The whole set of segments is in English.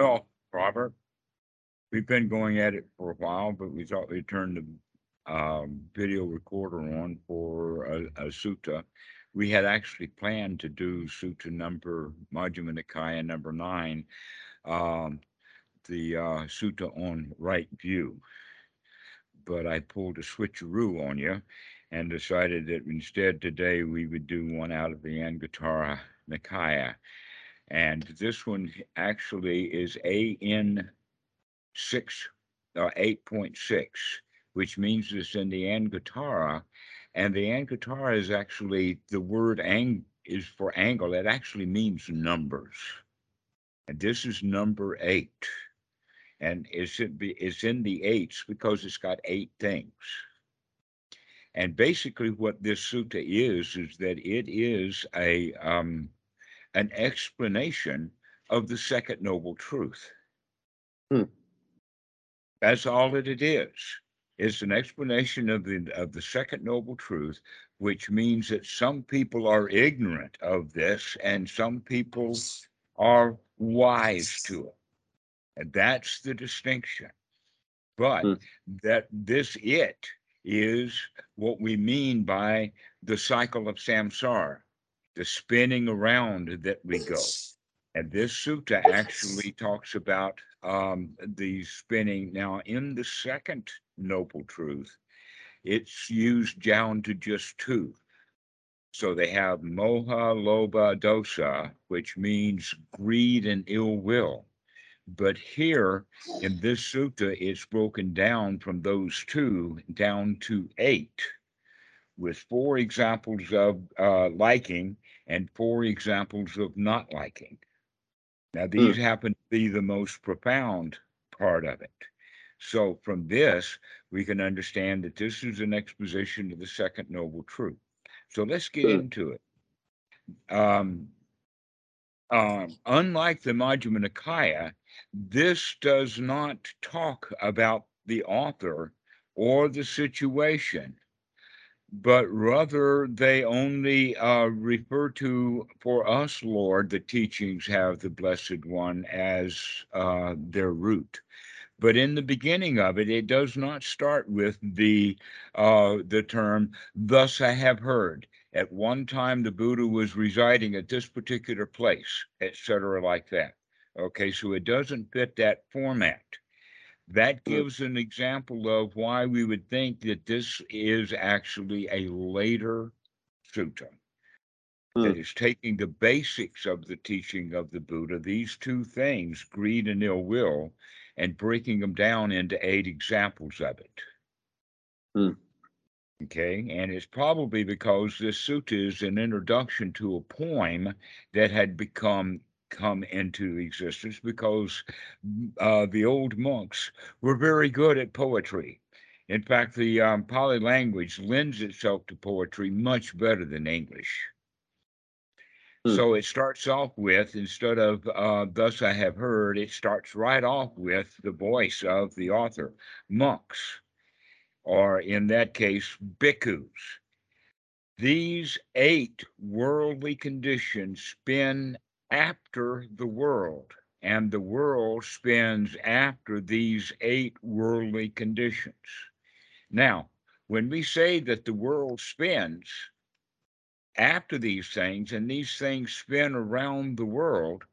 Well, Robert, we've been going at it for a while, but we thought we'd turn the um, video recorder on for a, a sutta. We had actually planned to do sutta number Majjhima Nikaya number nine, um, the uh, sutta on right view. But I pulled a switcheroo on you and decided that instead today we would do one out of the Anguttara Nikaya. And this one actually is AN 6, uh, 8.6, which means it's in the Anguttara. And the Anguttara is actually the word ang is for angle. It actually means numbers. And this is number eight. And it's in, it's in the eights because it's got eight things. And basically, what this sutta is is that it is a um, an explanation of the second noble truth. Hmm. That's all that it is. It's an explanation of the of the second noble truth, which means that some people are ignorant of this and some people are wise to it. And that's the distinction. But Hmm. that this it is what we mean by the cycle of samsara, the spinning around that we go. And this sutta actually talks about um, the spinning. Now, in the second noble truth, it's used down to just two. So they have moha, lobha, dosa, which means greed and ill will. But here in this sutta, it's broken down from those two down to eight, with four examples of uh, liking and four examples of not liking. Now, these happen to be the most profound part of it. So, from this, we can understand that this is an exposition of the second noble truth. So, let's get Hmm. into it. Um, um, unlike the Majjhima Nikaya, this does not talk about the author or the situation, but rather they only uh, refer to, for us, Lord, the teachings have the Blessed One as uh, their root. But in the beginning of it, it does not start with the uh, the term "Thus I have heard." At one time, the Buddha was residing at this particular place, etc., like that. Okay, so it doesn't fit that format. That gives an example of why we would think that this is actually a later sutta that Hmm. is taking the basics of the teaching of the Buddha, these two things, greed and ill will, and breaking them down into eight examples of it. Hmm. Okay, and it's probably because this sutta is an introduction to a poem that had become come into existence because uh, the old monks were very good at poetry. In fact, the um, Pali language lends itself to poetry much better than English. Hmm. So it starts off with, instead of uh, thus I have heard, it starts right off with the voice of the author, monks, or in that case, bhikkhus. These eight worldly conditions spin after the world, and the world spins after these eight worldly conditions. Now, when we say that the world spins, after these things and these things spin around the world,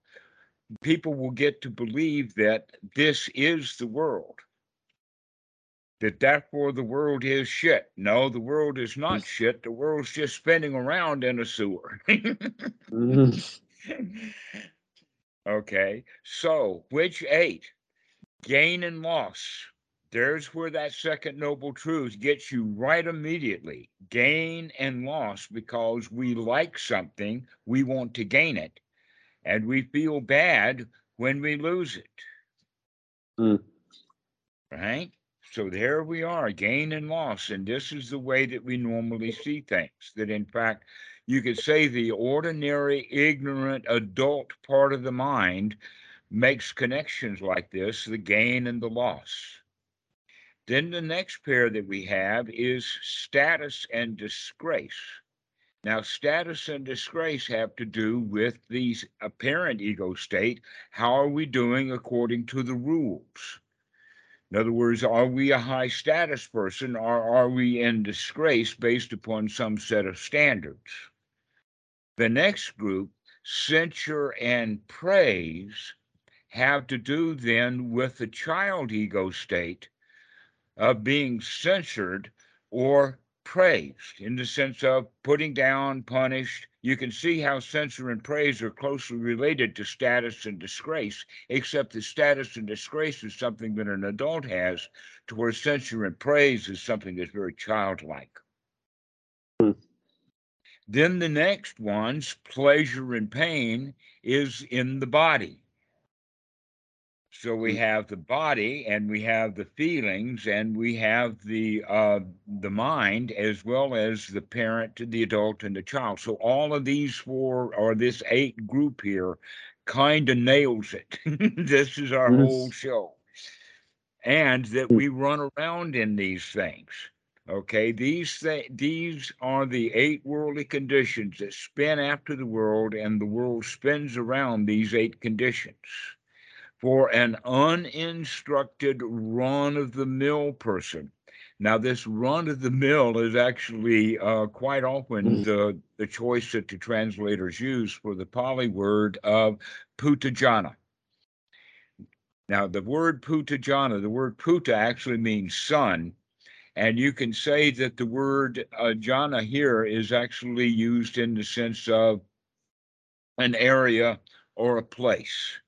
people will get to believe that this is the world. That therefore the world is shit. No, the world is not shit. The world's just spinning around in a sewer. Mm-hmm. Okay, so which eight? Gain and loss. There's where that second noble truth gets you right immediately. Gain and loss because we like something, we want to gain it, and we feel bad when we lose it. Hmm. Right? So there we are, gain and loss. And this is the way that we normally see things. That in fact, you could say the ordinary, ignorant, adult part of the mind makes connections like this the gain and the loss. Then the next pair that we have is status and disgrace. Now, status and disgrace have to do with these apparent ego state. How are we doing according to the rules? In other words, are we a high status person or are we in disgrace based upon some set of standards? The next group, censure and praise, have to do then with the child ego state of being censored or praised in the sense of putting down, punished. You can see how censure and praise are closely related to status and disgrace, except that status and disgrace is something that an adult has, to where censure and praise is something that's very childlike. Then the next one's pleasure and pain is in the body. So we Mm. have the body and we have the feelings and we have the uh, the mind as well as the parent, the adult, and the child. So all of these four or this eight group here kind of nails it. this is our Mm. whole show. And that Mm. we run around in these things. Okay, these th- these are the eight worldly conditions that spin after the world, and the world spins around these eight conditions for an uninstructed run of the mill person. Now, this run of the mill is actually uh, quite often Mm. the, the choice that the translators use for the Pali word of putajana. Now, the word putajana, the word puta actually means son. And you can say that the word uh, jhana here is actually used in the sense of an area or a place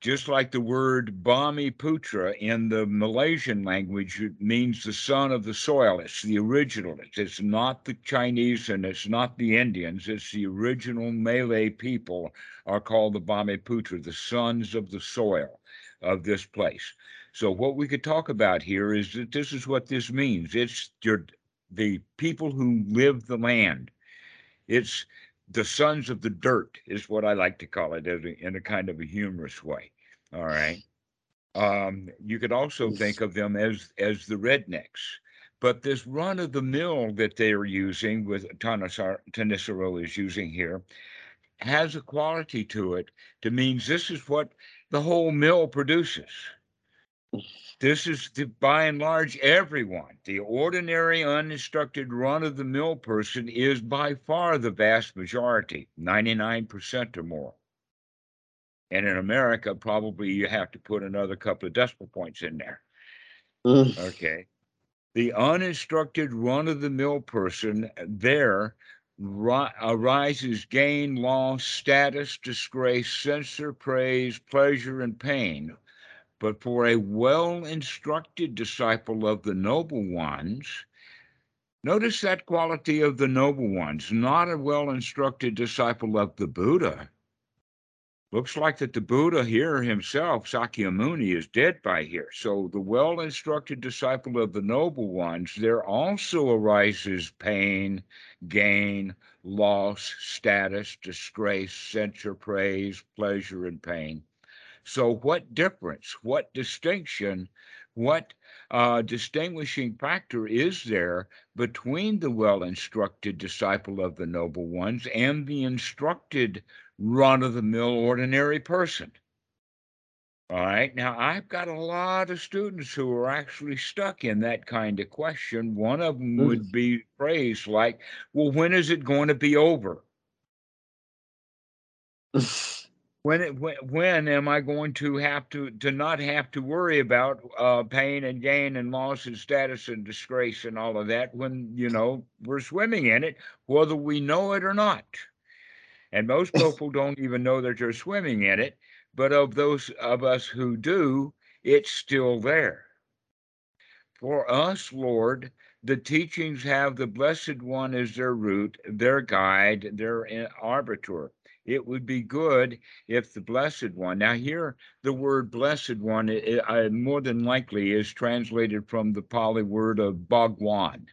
just like the word Bumiputra in the Malaysian language means the son of the soil. It's the original. It's, not the Chinese and it's not the Indians. It's the original Malay people are called the Bumiputra, the sons of the soil of this place. So what we could talk about here is that this is what this means. It's your the people who live the land. It's the sons of the dirt is what I like to call it as a, in a kind of a humorous way. All right. Um, you could also think of them as as the rednecks. But this run of the mill that they are using with Tanisar, Thanissaro is using here has a quality to it that means this is what the whole mill produces. This is the, by and large everyone. The ordinary, uninstructed run of the mill person is by far the vast majority, 99% or more. And in America, probably you have to put another couple of decimal points in there. Mm. Okay. The uninstructed run of the mill person there ri- arises gain, loss, status, disgrace, censure, praise, pleasure, and pain. But for a well instructed disciple of the noble ones, notice that quality of the noble ones, not a well instructed disciple of the Buddha. Looks like that the Buddha here himself, Sakyamuni, is dead by here. So the well instructed disciple of the noble ones, there also arises pain, gain, loss, status, disgrace, censure, praise, pleasure, and pain. So, what difference, what distinction, what uh, distinguishing factor is there between the well instructed disciple of the noble ones and the instructed run of the mill ordinary person? All right. Now, I've got a lot of students who are actually stuck in that kind of question. One of them Mm. would be phrased like, well, when is it going to be over? when it, when, when am I going to have to to not have to worry about uh, pain and gain and loss and status and disgrace and all of that when you know we're swimming in it whether we know it or not? And most people don't even know that they're swimming in it but of those of us who do it's still there. For us lord the teachings have the blessed one as their root their guide their uh, arbiter it would be good if the blessed one now here the word blessed one it, I, more than likely is translated from the pali word of bhagwan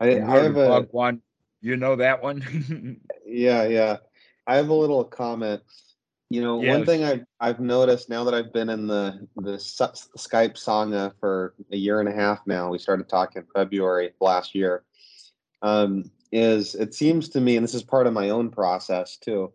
I, I have a bhagwan you know that one yeah, yeah. I have a little comment. You know, one thing I've I've noticed now that I've been in the the Skype Sangha for a year and a half now. We started talking in February last year. Um, is it seems to me, and this is part of my own process too,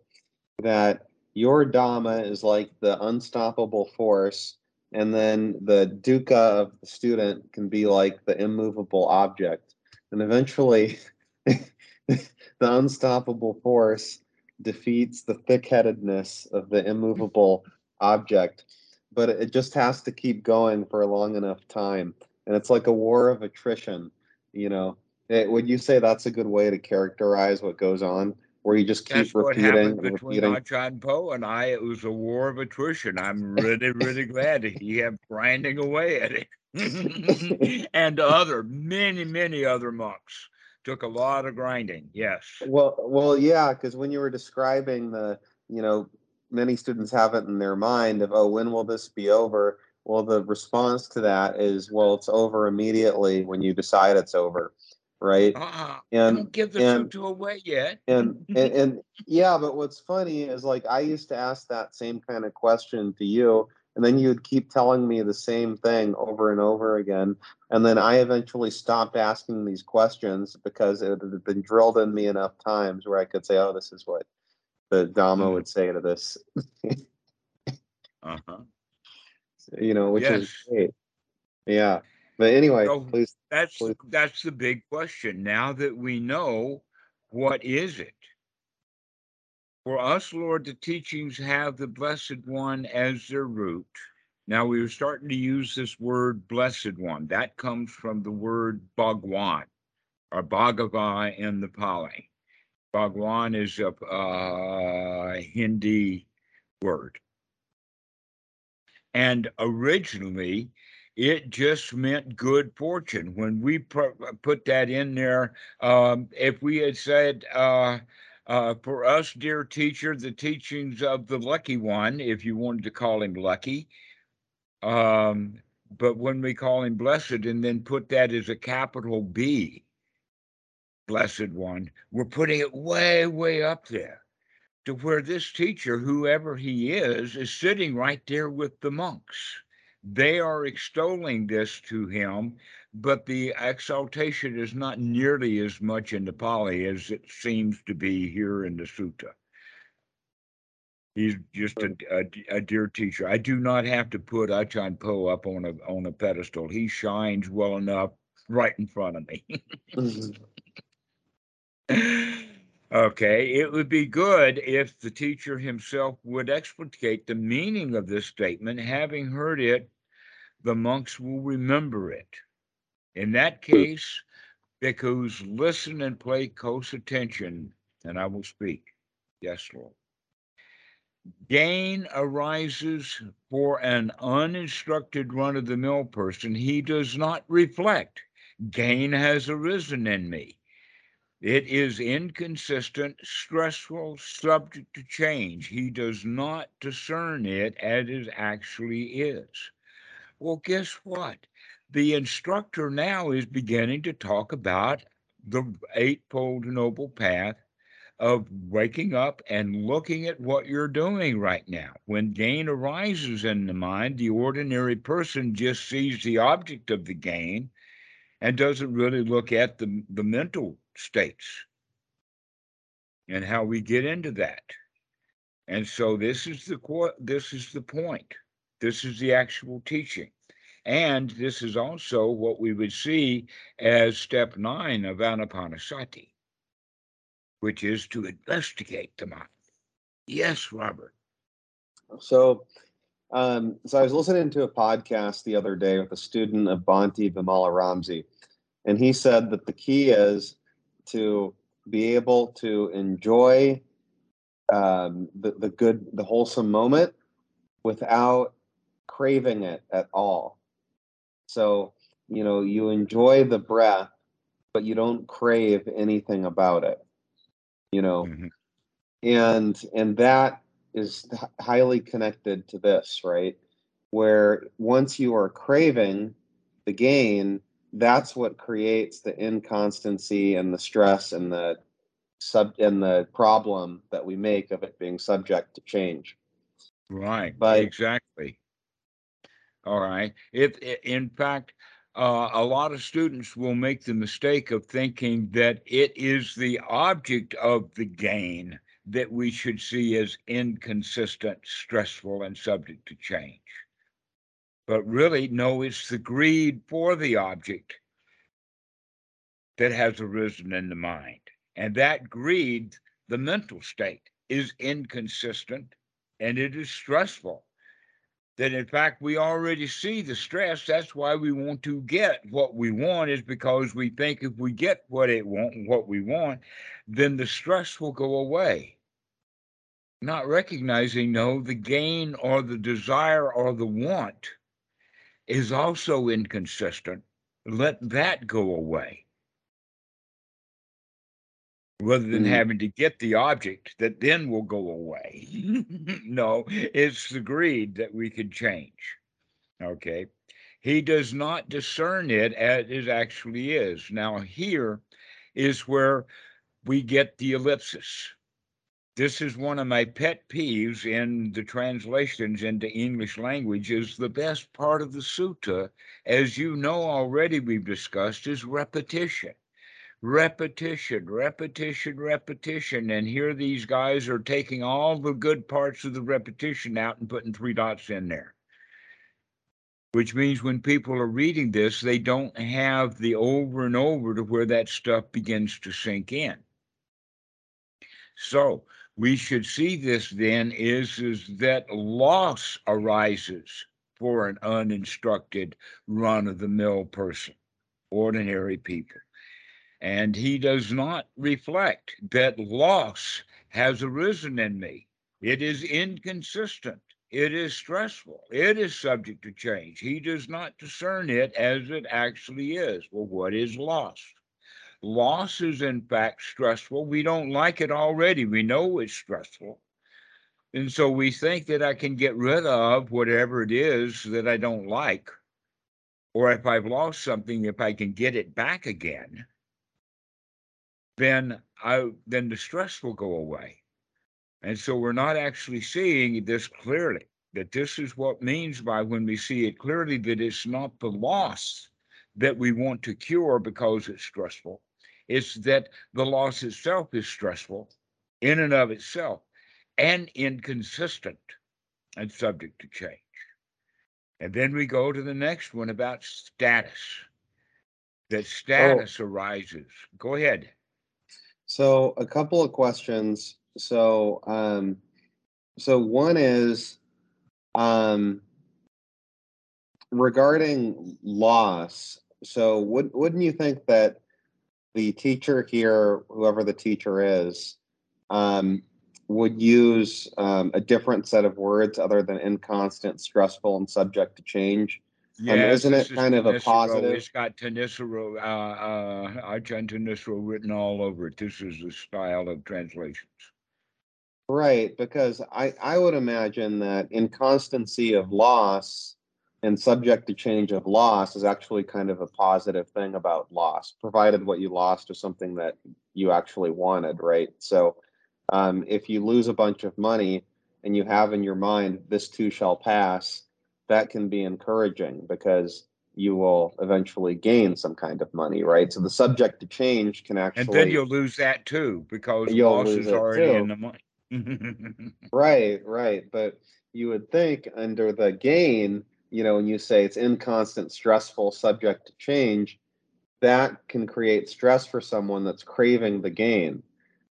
that your Dhamma is like the unstoppable force, and then the dukkha of the student can be like the immovable object, and eventually, the unstoppable force defeats the thick-headedness of the immovable object. But it just has to keep going for a long enough time. And it's like a war of attrition you know it, would you say that's a good way to characterize what goes on where you just keep That's what happened between repeating Achan Po and I. It was a war of attrition. I'm really, really glad he kept grinding away at it. and other, many, many other monks took a lot of grinding. Yes. well well yeah because when you were describing the you know many students have it in their mind of oh when will this be over well the response to that is well it's over immediately when you decide it's over right Uh-uh. and Don't give the and away yet. and, and and yeah but what's funny is like i used to ask that same kind of question to you and then you'd keep telling me the same thing over and over again and then i eventually stopped asking these questions because it had been drilled in me enough times where i could say oh this is what the dhamma Mhm. would say to this Uh-huh. you know which is great yeah but anyway So- please That's Please. that's the big question. Now that we know what is it? For us, Lord, the teachings have the blessed one as their root. Now we are starting to use this word blessed one. That comes from the word Bhagwan or Bhagava in the Pali. Bhagwan is a uh, Hindi word. And originally, it just meant good fortune. When we pu- put that in there, um, if we had said, uh, uh, for us, dear teacher, the teachings of the lucky one, if you wanted to call him lucky, um, but when we call him blessed and then put that as a capital B, blessed one, we're putting it way, way up there to where this teacher, whoever he is, is sitting right there with the monks. They are extolling this to him, but the exaltation is not nearly as much in the Pali as it seems to be here in the Sutta. He's just a, a, a dear teacher. I do not have to put Achan Po up on a on a pedestal. He shines well enough right in front of me. Mm-hmm. okay, it would be good if the teacher himself would explicate the meaning of this statement. Having heard it, the monks will remember it. In that hmm. case, bhikkhus listen and pay close attention, and I will speak. Yes, Lord. Gain arises for an uninstructed run of the mill person. He does not reflect. Gain has arisen in me. It is inconsistent, stressful, subject to change. He does not discern it as it actually is. Well, guess what? The instructor now is beginning to talk about the Eightfold Noble Path of waking up and looking at what you're doing right now. When gain arises in the mind, the ordinary person just sees the object of the gain and doesn't really look at the, the mental states and how we get into that. And so this is the this is the point. This is the actual teaching. And this is also what we would see as step nine of Anapanasati, which is to investigate the mind. Yes, Robert. So, um, so I was listening to a podcast the other day with a student of Bhante Vimalaramsi, and he said that the key is to be able to enjoy um, the, the good, the wholesome moment without craving it at all. So, you know, you enjoy the breath, but you don't crave anything about it, you know, Mhm. and and that is highly connected to this, right? Where once you are craving the gain, that's what creates the inconstancy and the stress and the sub and the problem that we make of it being subject to change. Right, But- exactly. All right. If, in fact, uh, a lot of students will make the mistake of thinking that it is the object of the gain that we should see as inconsistent, stressful, and subject to change. But really, no, it's the greed for the object that has arisen in the mind. And that greed, the mental state, is inconsistent and it is stressful. That in fact, we already see the stress. That's why we want to get what we want, is because we think if we get what it want, what we want, then the stress will go away. Not recognizing, no, the gain or the desire or the want is also inconsistent. Let that go away rather than Mhm. having to get the object that then will go away. no, it's the greed that we can change. Okay. He does not discern it as it actually is. Now, here is where we get the ellipsis. This is one of my pet peeves in the translations into English language is the best part of the sutta, as you know already we've discussed, is repetition repetition, repetition, repetition. And here these guys are taking all the good parts of the repetition out and putting three dots in there. Which means when people are reading this, they don't have the over and over to where that stuff begins to sink in. So we should see this then is, is that loss arises for an uninstructed run of the mill person, ordinary people and he does not reflect that loss has arisen in me. It is inconsistent. It is stressful. It is subject to change. He does not discern it as it actually is. Well, what is loss? Loss is, in fact, stressful. We don't like it already. We know it's stressful. And so we think that I can get rid of whatever it is that I don't like. Or if I've lost something, if I can get it back again then I then the stress will go away. And so we're not actually seeing this clearly. That this is what means by when we see it clearly that it's not the loss that we want to cure because it's stressful. It's that the loss itself is stressful in and of itself and inconsistent and subject to change. And then we go to the next one about status. That oh. status arises. Go ahead. So a couple of questions. So um so one is um regarding loss. So would wouldn't you think that the teacher here, whoever the teacher is, um would use um, a different set of words other than inconstant, stressful, and subject to change? Yes, isn't this it is kind of a positive- It's got Thanissaro, uh, uh, Ajahn Thanissaro written all over it. This is the style of translations. Right, because I, I would imagine that inconstancy of loss and subject to change of loss is actually kind of a positive thing about loss, provided what you lost is something that you actually wanted, right? So um, if you lose a bunch of money and you have in your mind, this too shall pass, that can be encouraging because you will eventually gain some kind of money, right? So the subject to change can actually. And then you'll lose that too because You'll loss lose is it already in the money. Right, right. But you would think under the gain, you know, when you say it's inconstant, stressful, subject to change, that can create stress for someone that's craving the gain.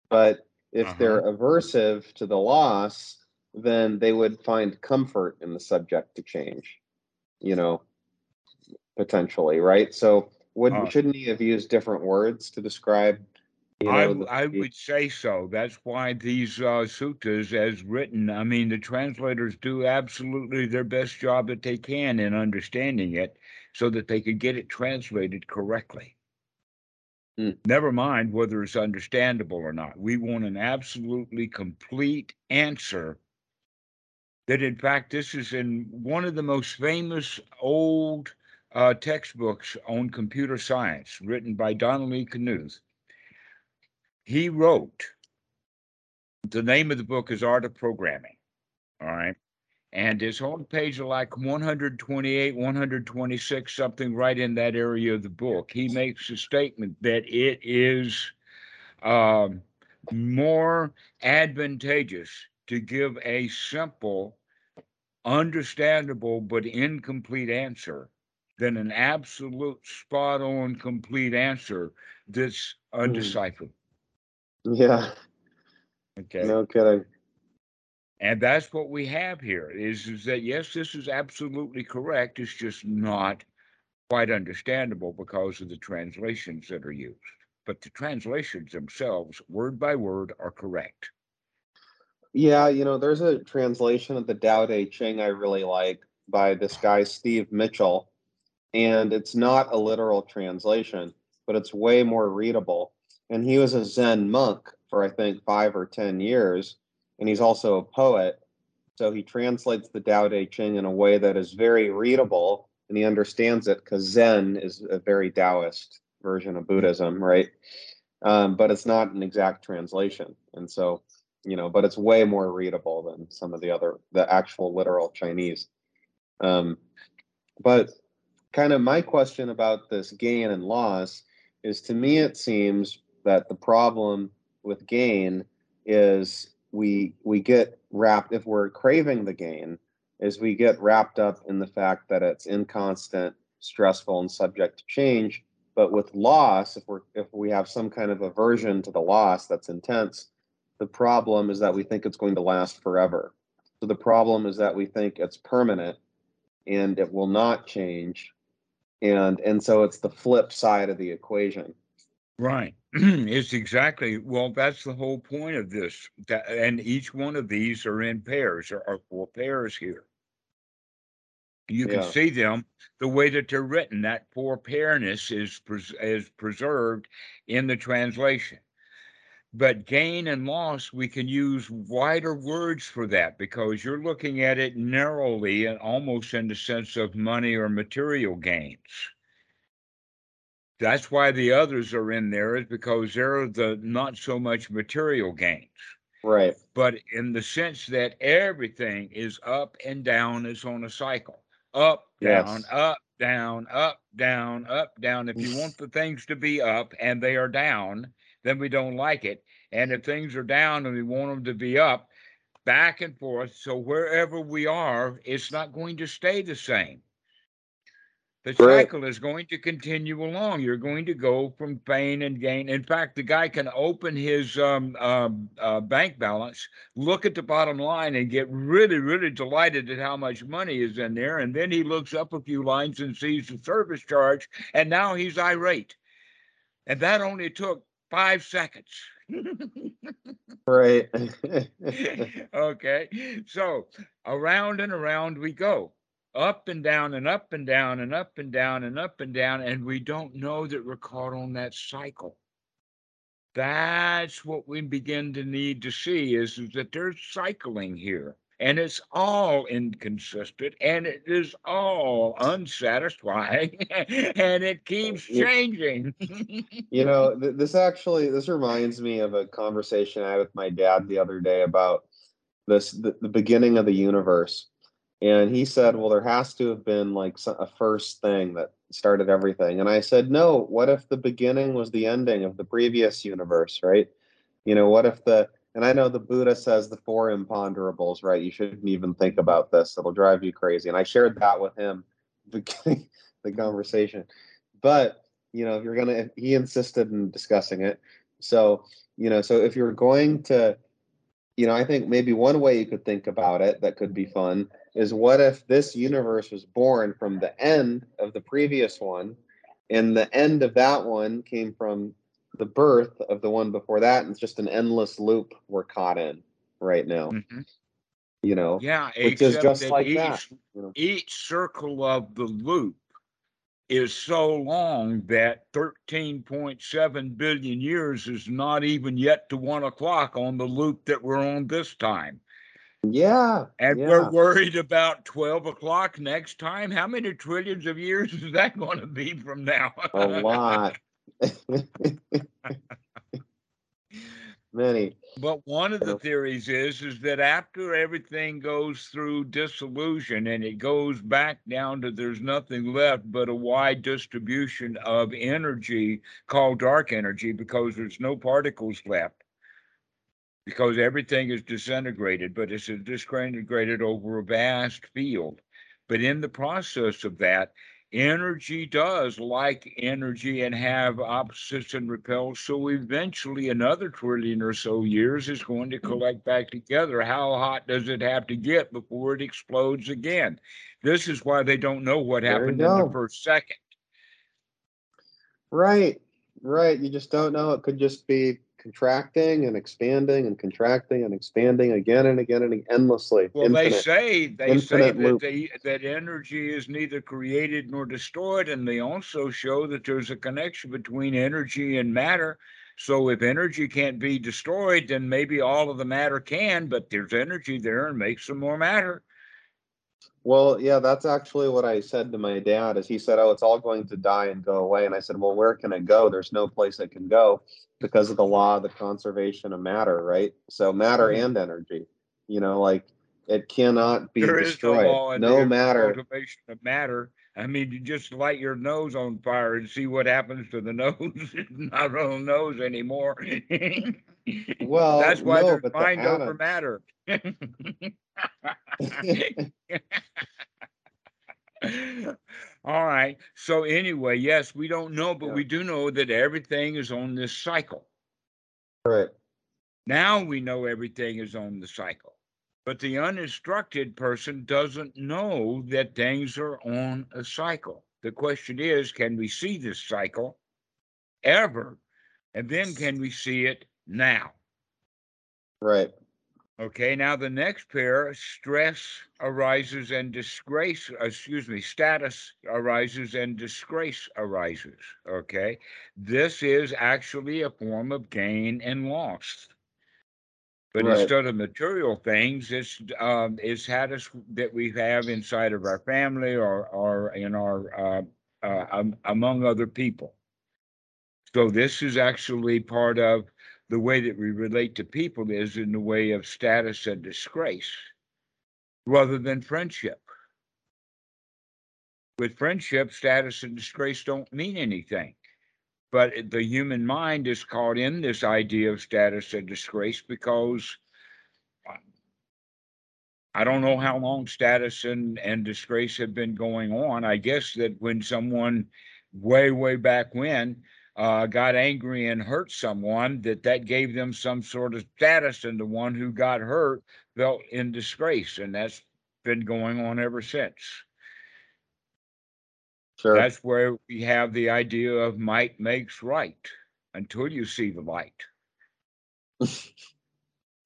But if Uh-huh. they're aversive to the loss, then they would find comfort in the subject to change, you know, potentially, right? So wouldn't Uh, shouldn't he have used different words to describe you I, know, the- I would say so. That's why these uh, suttas, as written, I mean, the translators do absolutely their best job that they can in understanding it so that they could get it translated correctly. Hmm. Never mind whether it's understandable or not. We want an absolutely complete answer. That, in fact, this is in one of the most famous old uh, textbooks on computer science, written by Donald E. Knuth he wrote the name of the book is art of programming all right And it's on page like 128, 126, something right in that area of the book. He makes a statement that it is um, more advantageous to give a simple, understandable, but incomplete answer than an absolute spot on complete answer that's hmm. undecipherable. Yeah, Okay. no kidding. And that's what we have here is, is that yes, this is absolutely correct. It's just not quite understandable because of the translations that are used. But the translations themselves, word by word, are correct. Yeah, you know, there's a translation of the Tao Te Ching I really like by this guy, Steve Mitchell. And it's not a literal translation, but it's way more readable. And he was a Zen monk for, I think, five or 10 years. And he's also a poet. So he translates the Tao Te Ching in a way that is very readable and he understands it because Zen is a very Taoist version of Buddhism, right? Um, but it's not an exact translation. And so you know, but it's way more readable than some of the other the actual literal Chinese. Um, but kind of my question about this gain and loss is to me it seems that the problem with gain is we we get wrapped if we're craving the gain is we get wrapped up in the fact that it's inconstant stressful and subject to change but with loss if we're if we have some kind of aversion to the loss that's intense the problem is that we think it's going to last forever. So the problem is that we think it's permanent and it will not change. And and so it's the flip side of the equation. Right. it's exactly well, that's the whole point of this. That, and each one of these are in pairs. There are four pairs here. You can Yeah. see them the way that they're written. That four pairness is pres- is preserved in the translation. But gain and loss, we can use wider words for that because you're looking at it narrowly and almost in the sense of money or material gains. That's why the others are in there, is because they're the not so much material gains, Right. but in the sense that everything is up and down, is on a cycle up, down, Yes. up, down, up, down, up, down. If you want the things to be up and they are down, then we don't like it. And if things are down and we want them to be up, back and forth. So wherever we are, it's not going to stay the same. The Right. cycle is going to continue along. You're going to go from pain and gain. In fact, the guy can open his um, um, uh, bank balance, look at the bottom line, and get really, really delighted at how much money is in there. And then he looks up a few lines and sees the service charge, and now he's irate. And that only took five seconds. Right. okay. So around and around we go, up and down and up and down and up and down and up and down. And we don't know that we're caught on that cycle. That's what we begin to need to see is, is that there's cycling here. And it's all inconsistent and it is all unsatisfying and it oh, keeps changing. you know, th- this actually this reminds me of a conversation I had with my dad the other day about this the, the beginning of the universe. And he said, "Well, there has to have been like a first thing that started everything." And I said, "No, what if the beginning was the ending of the previous universe, right? You know, what if the and I know the Buddha says the four imponderables, right? You shouldn't even think about this. It'll drive you crazy. And I shared that with him beginning the conversation. But, you know, if you're gonna he insisted in discussing it. So, you know, so if you're going to, you know, I think maybe one way you could think about it that could be fun is what if this universe was born from the end of the previous one, and the end of that one came from the birth of the one before that, and it's just an endless loop we're caught in right now. Mhm. You know, Yeah, which is just that like each that. You know, each circle of the loop is so long that 13.7 billion years is not even yet to one o'clock on the loop that we're on this time. yeah, And yeah, we're worried about 12 o'clock next time. How many trillions of years is that going to be from now? a lot. Many. But one of the theories is is that after everything goes through dissolution and it goes back down to there's nothing left but a wide distribution of energy called dark energy because there's no particles left. Because everything is disintegrated, but it's disintegrated over a vast field. But in the process of that, energy does like energy and have opposites and repels. So eventually, another trillion or so years is going to mm. collect back together. How hot does it have to get before it explodes again? This is why they don't know what There happened in the first second. Right, right. You just don't know. It could just be contracting and expanding and contracting and expanding again and again and endlessly. Well, they say they say that they, that energy is neither created nor destroyed, and they also show that there's a connection between energy and matter. So if energy can't be destroyed, then maybe all of the matter can, but there's energy there and makes some more matter. Well, yeah, that's actually what I said to my dad. Is he said, "Oh, it's all going to die and go away," and I said, "Well, where can it go? There's no place it can go because of the law of the conservation of matter, right? So matter Mhm. and energy, you know, like it cannot be There is no destroyed. No the matter. cultivation of matter. I mean, you just light your nose on fire and see what happens to the nose. It's not on the nose anymore. Well, That's why no, there's but the mind over matter. All right. So anyway, yes, we don't know, but Yeah. we do know that everything is on this cycle. right. Now we know everything is on the cycle. But the uninstructed person doesn't know that things are on a cycle. The question is can we see this cycle ever? And then can we see it now? Right. Okay, now the next pair stress arises and disgrace, excuse me, status arises and disgrace arises. Okay, this is actually a form of gain and loss. But Right. instead of material things, it's um, it's status that we have inside of our family or or in our uh, uh, um, among other people. So this is actually part of the way that we relate to people is in the way of status and disgrace rather than friendship. With friendship, status and disgrace don't mean anything. But the human mind is caught in this idea of status and disgrace because I don't know how long status and, and disgrace have been going on. I guess that when someone way, way back when uh, got angry and hurt someone, that that gave them some sort of status, and the one who got hurt felt in disgrace, and that's been going on ever since. Sure. That's where we have the idea of might makes right until you see the light.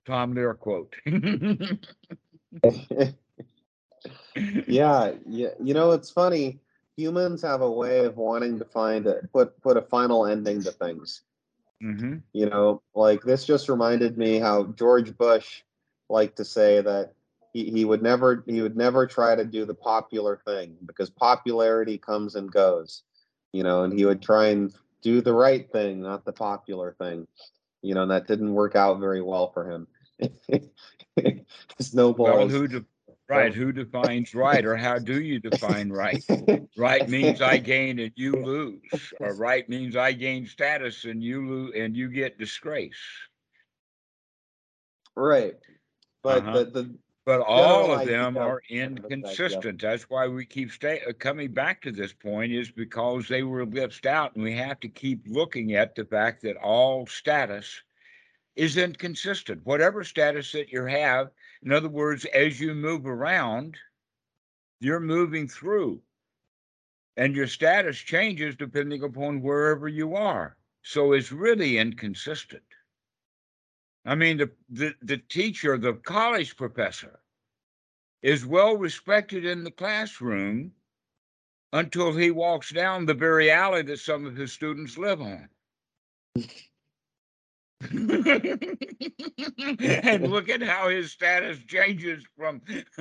Tom Lehrer quote. yeah, yeah. You know, it's funny. Humans have a way of wanting to find a, put put a final ending to things. hmm You know, like this just reminded me how George Bush liked to say that he, he would never he would never try to do the popular thing because popularity comes and goes. You know, and he would try and do the right thing, not the popular thing. You know, and that didn't work out very well for him. Snowballs. Well, who de- right? Who defines right, or how do you define right? Right means I gain and you lose, or right means I gain status and you lose and you get disgrace. Right. But Uh-huh. the, the But all of them are of the fact, yeah. inconsistent. That's why we keep stay, uh, coming back to this point is because they were left out, and we have to keep looking at the fact that all status is inconsistent. Whatever status that you have, in other words, as you move around, you're moving through, and your status changes depending upon wherever you are. So it's really inconsistent. I mean, the, the, the teacher, the college professor, is well respected in the classroom until he walks down the very alley that some of his students live on. and look at how his status changes from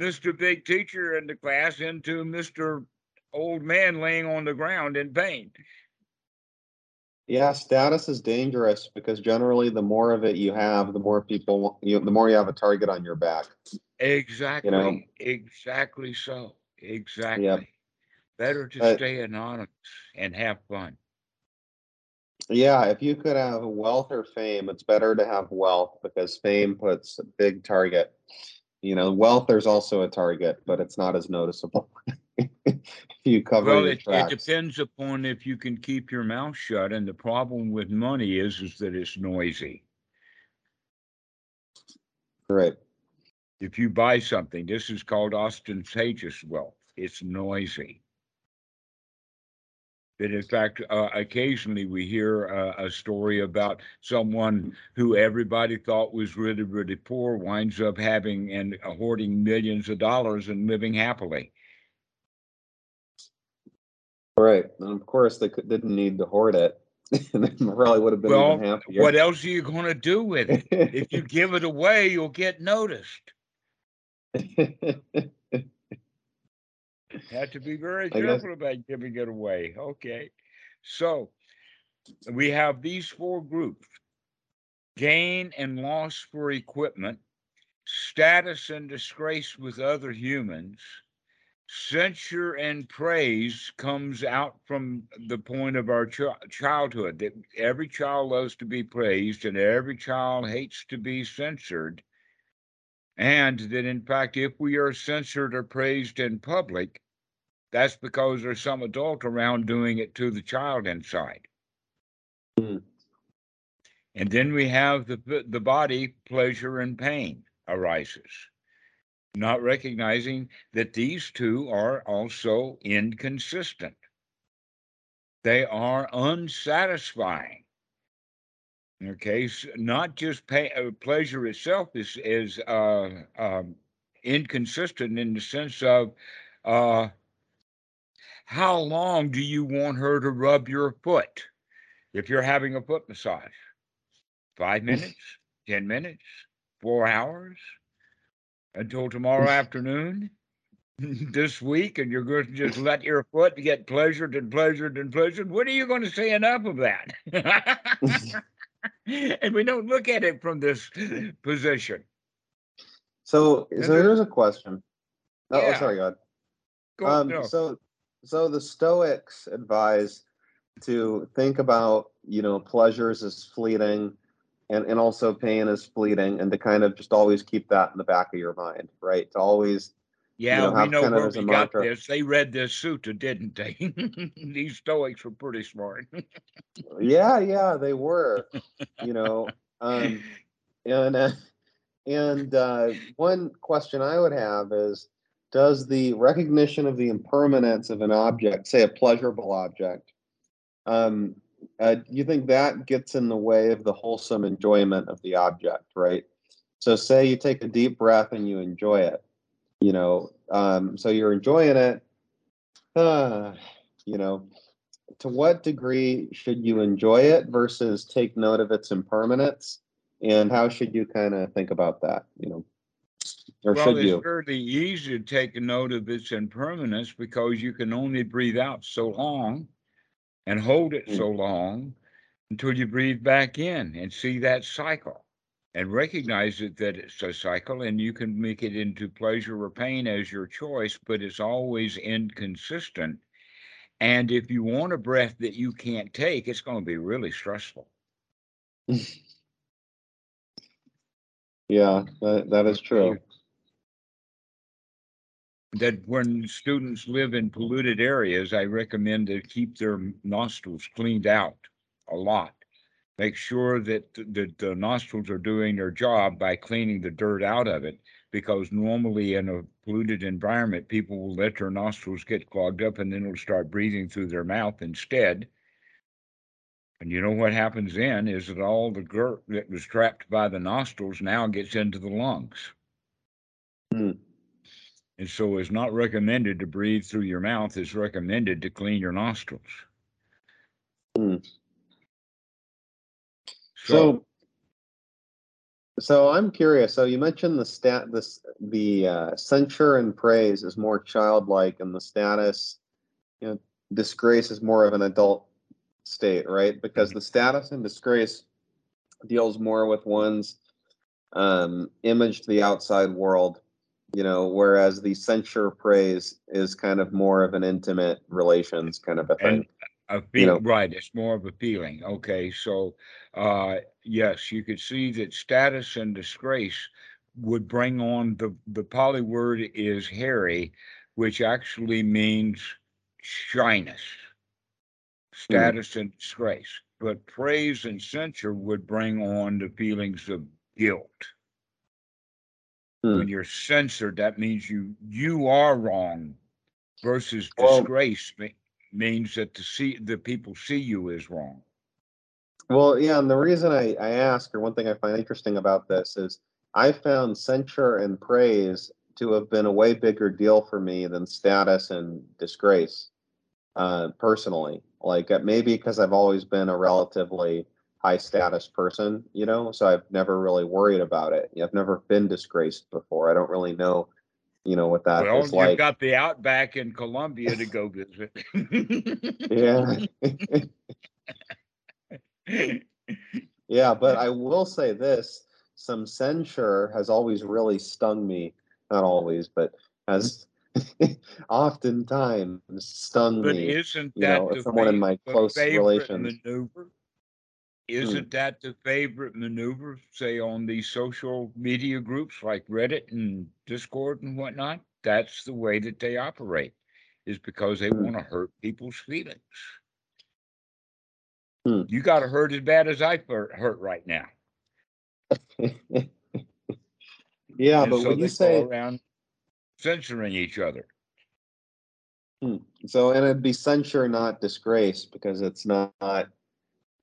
Mr. Big Teacher in the class into Mr. Old Man laying on the ground in pain. Yeah, status is dangerous because generally the more of it you have, the more people, you, the more you have a target on your back. Exactly, You know? exactly so, exactly. Better to But- stay anonymous and have fun. Yeah, if you could have wealth or fame, it's better to have wealth because fame puts a big target. You know, wealth, there's also a target, but it's not as noticeable. You cover Well, it, it depends upon if you can keep your mouth shut, and the problem with money is, is that it's noisy. Right. If you buy something, this is called ostentatious wealth. It's noisy. That in fact, uh, occasionally we hear uh, a story about someone who everybody thought was really, really poor winds up having and hoarding millions of dollars and living happily. Right. And of course, they could, didn't need to hoard it. They probably would have been Well, even happier. What else are you going to do with it? If you give it away, you'll get noticed. Have to be very I guess- careful about giving it away. Okay. So we have these four groups gain and loss for equipment, status and disgrace with other humans, censure and praise comes out from the point of our ch- childhood that every child loves to be praised and every child hates to be censored. And that in fact, if we are censored or praised in public, that's because there's some adult around doing it to the child inside. Hmm. And then we have the the body pleasure and pain arises, not recognizing that these two are also inconsistent. They are unsatisfying. Okay, s not just pay, uh, pleasure itself is is uh, um, inconsistent in the sense of uh, how long do you want her to rub your foot if you're having a foot massage? Five minutes, 10 minutes, four hours until tomorrow afternoon? this week, and you're going to just let your foot get pleasured and pleasured and pleasured. When are you going to say enough of that? and we don't look at it from this position. So, so there's- here's a question. Oh, oh, sorry, God. Go, Um, no. so, so the Stoics advise to think about, you know, pleasures as fleeting and, and also pain as fleeting and to kind of just always keep that in the back of your mind, right? To always, Yeah, know, we know where we got mantra. this. They read this sutta, didn't they? These Stoics were pretty smart. yeah, yeah, they were, you know, um, and, uh, and, uh, one question I would have is, does the recognition of the impermanence of an object, say a pleasurable object, um, uh, you think that gets in the way of the wholesome enjoyment of the object, right? So, say you take a deep breath and you enjoy it, you know, um, so you're enjoying it, uh, you know, to what degree should you enjoy it versus take note of its impermanence? And how should you kind of think about that, you know? Or well, should it's you? fairly easy to take a note of its impermanence because you can only breathe out so long and hold it Mm. so long until you breathe back in and see that cycle and recognize it that it's a cycle and you can make it into pleasure or pain as your choice, but it's always inconsistent. And if you want a breath that you can't take, it's going to be really stressful. Yeah, that, that is true. That when students live in polluted areas, I recommend to keep their nostrils cleaned out a lot. Make sure that th- that the nostrils are doing their job by cleaning the dirt out of it, because normally in a polluted environment, people will let their nostrils get clogged up and then it'll start breathing through their mouth instead. And you know what happens then is that all the dirt that was trapped by the nostrils now gets into the lungs. Hmm. And so it's not recommended to breathe through your mouth. It's recommended to clean your nostrils. Hmm. So, So, so I'm curious. So you mentioned the stat, this the uh, censure and praise is more childlike, and the status, you know, disgrace is more of an adult state, right? Because the status and disgrace deals more with one's um, image to the outside world, you know, whereas the censure praise is kind of more of an intimate relations kind of a thing. And a You know- right, it's more of a feeling. Okay, so, uh, yes, you could see that status and disgrace would bring on the, the Pali word is hiri, which actually means shyness. Status and disgrace, but praise and censure would bring on the feelings of guilt. Hmm. When you're censored, that means you, you are wrong versus Well- disgrace me- means that the see, the people see you is wrong. Well, yeah, and the reason I, I ask, or one thing I find interesting about this is I found censure and praise to have been a way bigger deal for me than status and disgrace, uh, personally. Like uh, maybe because I've always been a relatively high status person, you know, so I've never really worried about it. I've never been disgraced before. I don't really know, you know, what that Well, is you've like. got the outback in Colombia to go visit. Yeah. Yeah, but I will say this, some censure has always really stung me. Not always, but has oftentimes stung But me. isn't you that know, someone in my close relations. Maneuver? Isn't that the favorite maneuver, say on these social media groups like Reddit and Discord and whatnot? That's the way that they operate, is because they Hmm. want to hurt people's feelings. Hmm. You got to hurt as bad as I hurt, hurt right now. Yeah, And but so when you say, around censoring each other. so, and it'd be censure, not disgrace, because it's not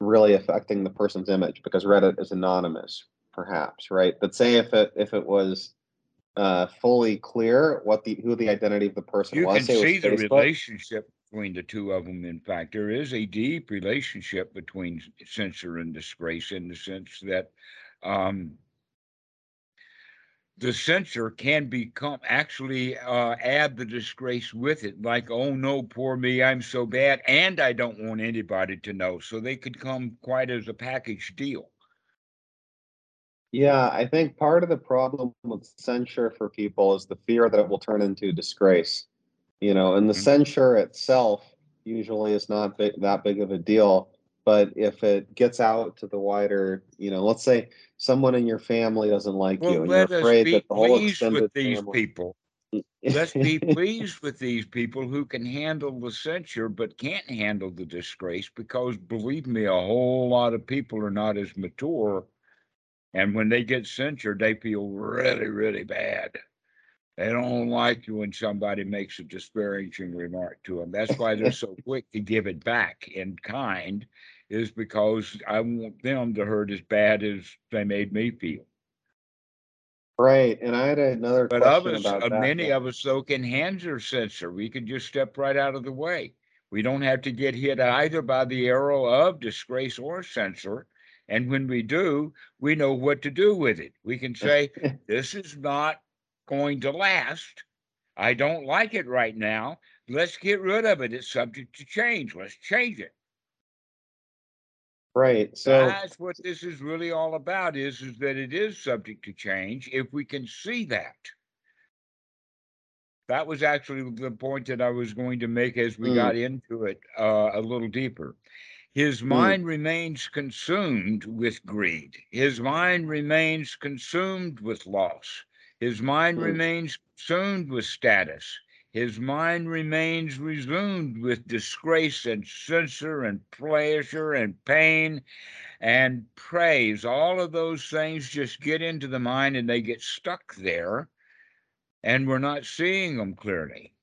really affecting the person's image, because Reddit is anonymous, perhaps, right? But say if it, if it was uh, fully clear what the, who the identity of the person You was, can was see the Facebook. relationship between the two of them. In fact, there is a deep relationship between censor and disgrace in the sense that um, the censor can become actually uh, add the disgrace with it, like, oh no, poor me, I'm so bad, and I don't want anybody to know. So they could come quite as a package deal. Yeah, I think part of the problem with censure for people is the fear that it will turn into disgrace. You know, and the Mhm. censure itself usually is not big, that big of a deal. But if it gets out to the wider, you know, let's say someone in your family doesn't like Well, you, and you're afraid that the whole extended with these family. people. Let's be pleased with these people who can handle the censure but can't handle the disgrace because believe me, a whole lot of people are not as mature. And when they get censored, they feel really, really bad. They don't like you when somebody makes a disparaging remark to them. That's why they're so quick to give it back in kind, is because I want them to hurt as bad as they made me feel. Right, and I had another But question us, about uh, that. many of us though can handle censor. We can just step right out of the way. We don't have to get hit either by the arrow of disgrace or censor. And when we do, we know what to do with it. We can say, this is not going to last. I don't like it right now. Let's get rid of it. It's subject to change. Let's change it. Right, so That's what this is really all about is, is that it is subject to change if we can see that. That was actually the point that I was going to make as we Mm. got into it uh, a little deeper. His mind remains consumed with greed. His mind remains consumed with loss. His mind Mm. remains consumed with status. His mind remains resumed with disgrace and censor and pleasure and pain and praise. All of those things just get into the mind and they get stuck there, and we're not seeing them clearly.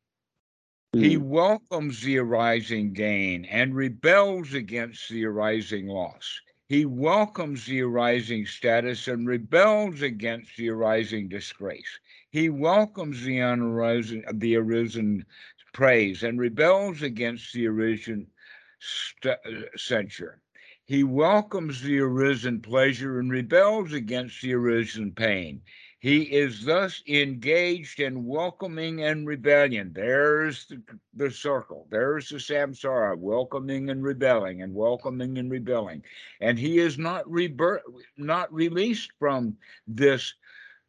He mm, welcomes the arising gain and rebels against the arising loss. He welcomes the arising status and rebels against the arising disgrace. He welcomes the unarisen, the arisen praise and rebels against the arisen st- censure. He welcomes the arisen pleasure and rebels against the arisen pain. He is thus engaged in welcoming and rebellion. There's the, the circle. There's the samsara, welcoming and rebelling, and welcoming and rebelling. And he is not rebirth, not released from this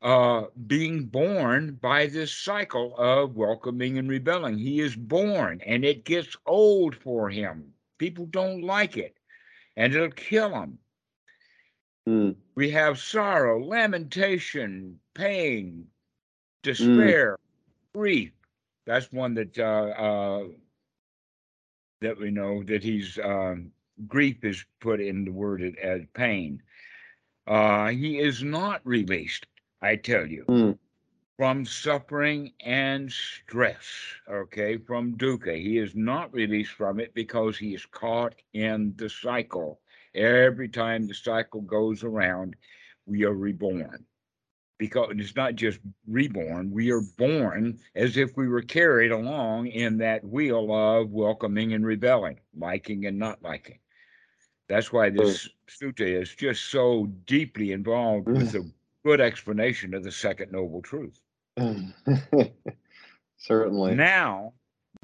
uh, being born by this cycle of welcoming and rebelling. He is born, and it gets old for him. People don't like it, and it'll kill him. Mm, We have sorrow, lamentation, pain, despair, grief. That's one that uh, uh, that we know that he's um, grief is put in the word as- as pain. Uh, he is not released, I tell you, mm, from suffering and stress. Okay, from dukkha, he is not released from it because he is caught in the cycle. Every time the cycle goes around, we are reborn. Because it's not just reborn, we are born as if we were carried along in that wheel of welcoming and rebelling, liking and not liking. That's why this sutta is just so deeply involved with mm. a good explanation of the second noble truth. Certainly. Now,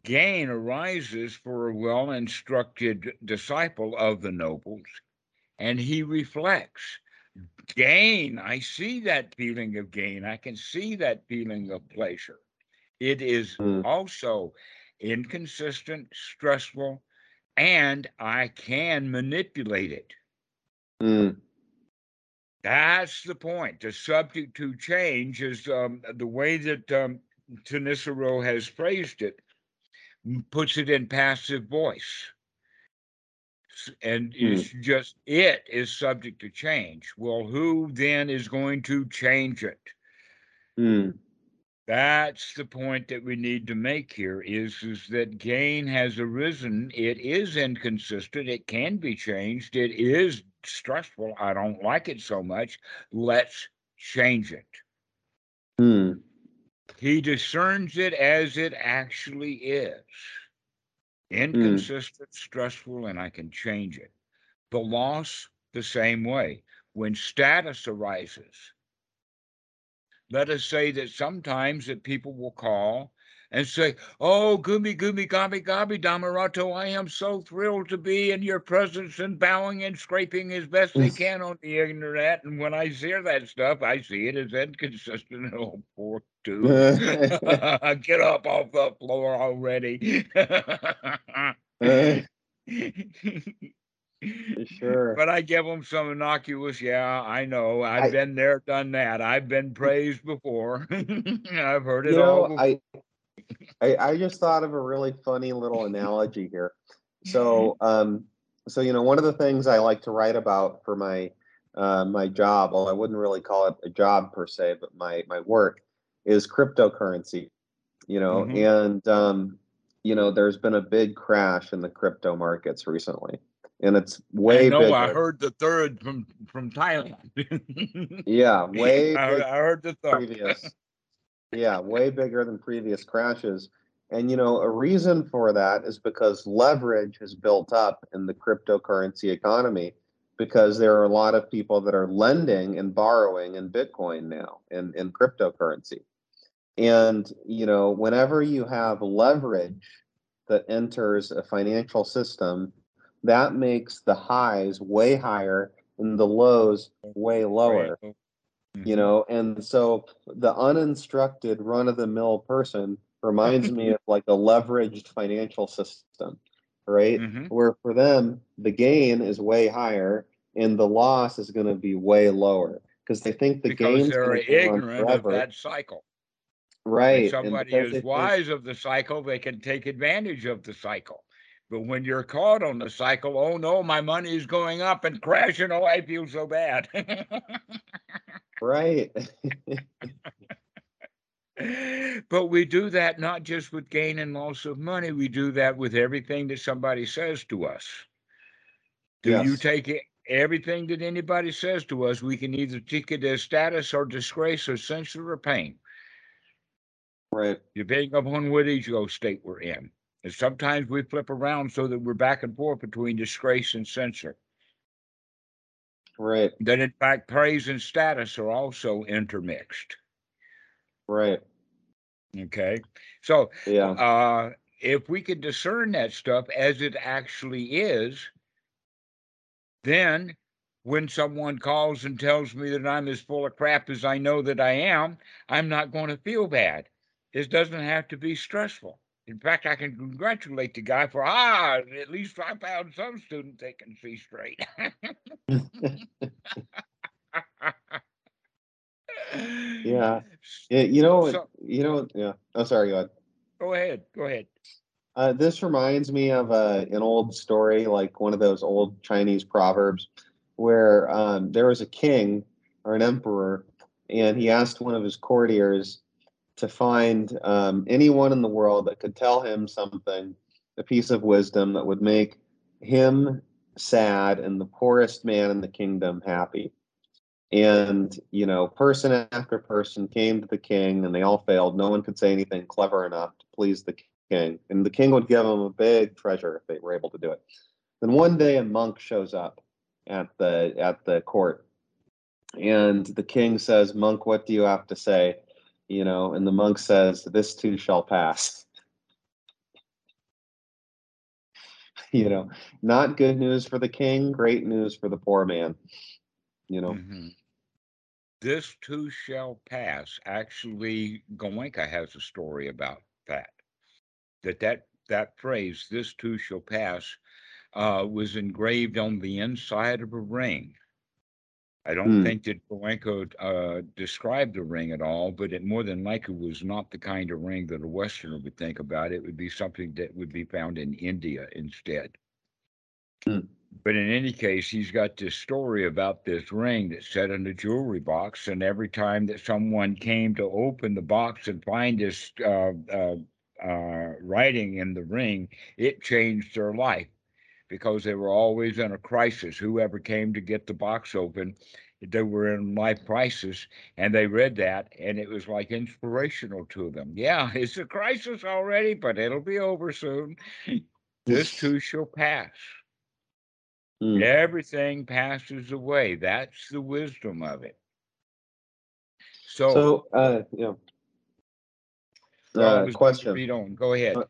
gain arises for a well instructed disciple of the nobles, and he reflects gain. I see that feeling of gain. I can see that feeling of pleasure. It is Mm. also inconsistent, stressful, and I can manipulate it. Mm, That's the point. The subject to change is um, the way that um, Thanissaro has phrased it, puts it in passive voice. And it's just it is subject to change. Well, who then is going to change it? mm, That's the point that we need to make here is, is that gain has arisen. It is inconsistent. It can be changed. It is stressful. I don't like it so much. Let's change it. mm, He discerns it as it actually is Mm. inconsistent, stressful, and I can change it. The loss, the same way. When status arises, let us say that sometimes that people will call and say, Oh, Gumi, Gumi, Gabi, Gabi, Dhammarato, I am so thrilled to be in your presence and bowing and scraping as best they can on the internet. And when I hear that stuff, I see it as inconsistent. Oh, poor dude. Eh. Get up off the floor already. sure. But I give them some innocuous, yeah, I know. I've I- been there, done that. I've been praised before. I've heard it You all. before. I, I I just thought of a really funny little analogy here. So, um, so you know, one of the things I like to write about for my uh, my job, well, I wouldn't really call it a job per se, but my my work is cryptocurrency. You know, Mhm. and um, you know, there's been a big crash in the crypto markets recently, and it's way I know. bigger. I heard the third from from Thailand. Yeah, way I. I heard the third. previous yeah way bigger than previous crashes. And you know a reason for that is because leverage has built up in the cryptocurrency economy because there are a lot of people that are lending and borrowing in bitcoin now in, in cryptocurrency. And you know whenever you have leverage that enters a financial system that makes the highs way higher and the lows way lower mm-hmm. You Mhm. know and so the uninstructed run-of-the-mill person reminds me of like a leveraged financial system right Mhm. where for them the gain is way higher and the loss is going to be way lower because they think the gain's they're going to go ignorant of that cycle. Right and somebody is they think- wise of the cycle, they can take advantage of the cycle. But when you're caught on the cycle, oh no, my money is going up and crashing. Oh, I feel so bad. right but we do that not just with gain and loss of money, we do that with everything that somebody says to us. Do you take it? Everything that anybody says to us, we can either take it as status or disgrace or censure or pain. right depending upon what ego state we're in. And sometimes we flip around so that we're back and forth between disgrace and censure. Right. Then, in fact, praise and status are also intermixed. Right. Okay. So, Yeah. uh, if we could discern that stuff as it actually is, then when someone calls and tells me that I'm as full of crap as I know that I am, I'm not going to feel bad. This doesn't have to be stressful. In fact, I can congratulate the guy for ah, at least I found some student that can see straight. Yeah. Yeah, you know, So- you know, yeah. Oh, sorry, go ahead. Go ahead. Go ahead. Uh, this reminds me of uh, an old story, like one of those old Chinese proverbs, where um, there was a king or an emperor, and he asked one of his courtiers to find um, anyone in the world that could tell him something, a piece of wisdom that would make him sad and the poorest man in the kingdom happy. And, you know, person after person came to the king and they all failed. No one could say anything clever enough to please the king. And the king would give them a big treasure if they were able to do it. Then one day a monk shows up at the at the court. And the king says, Monk, what do you have to say? You know, and the monk says, This too shall pass. you know, not good news for the king, great news for the poor man. You know. Mhm. This too shall pass. Actually, Goenka has a story about that. That that that phrase, "this too shall pass," uh, was engraved on the inside of a ring. I don't Hmm. think that Goenka uh, described the ring at all, but it more than likely was not the kind of ring that a Westerner would think about. It would be something that would be found in India instead. Hmm. But in any case, he's got this story about this ring that's set in a jewelry box, and every time that someone came to open the box and find this uh, uh, uh, writing in the ring, it changed their life because they were always in a crisis. Whoever came to get the box open, they were in life crisis, and they read that, and it was like inspirational to them. Yeah, it's a crisis already, but it'll be over soon. This too shall pass. Hmm. Everything passes away. That's the wisdom of it. So, So, uh, yeah. Uh, was going to question. read on. Go ahead. Uh,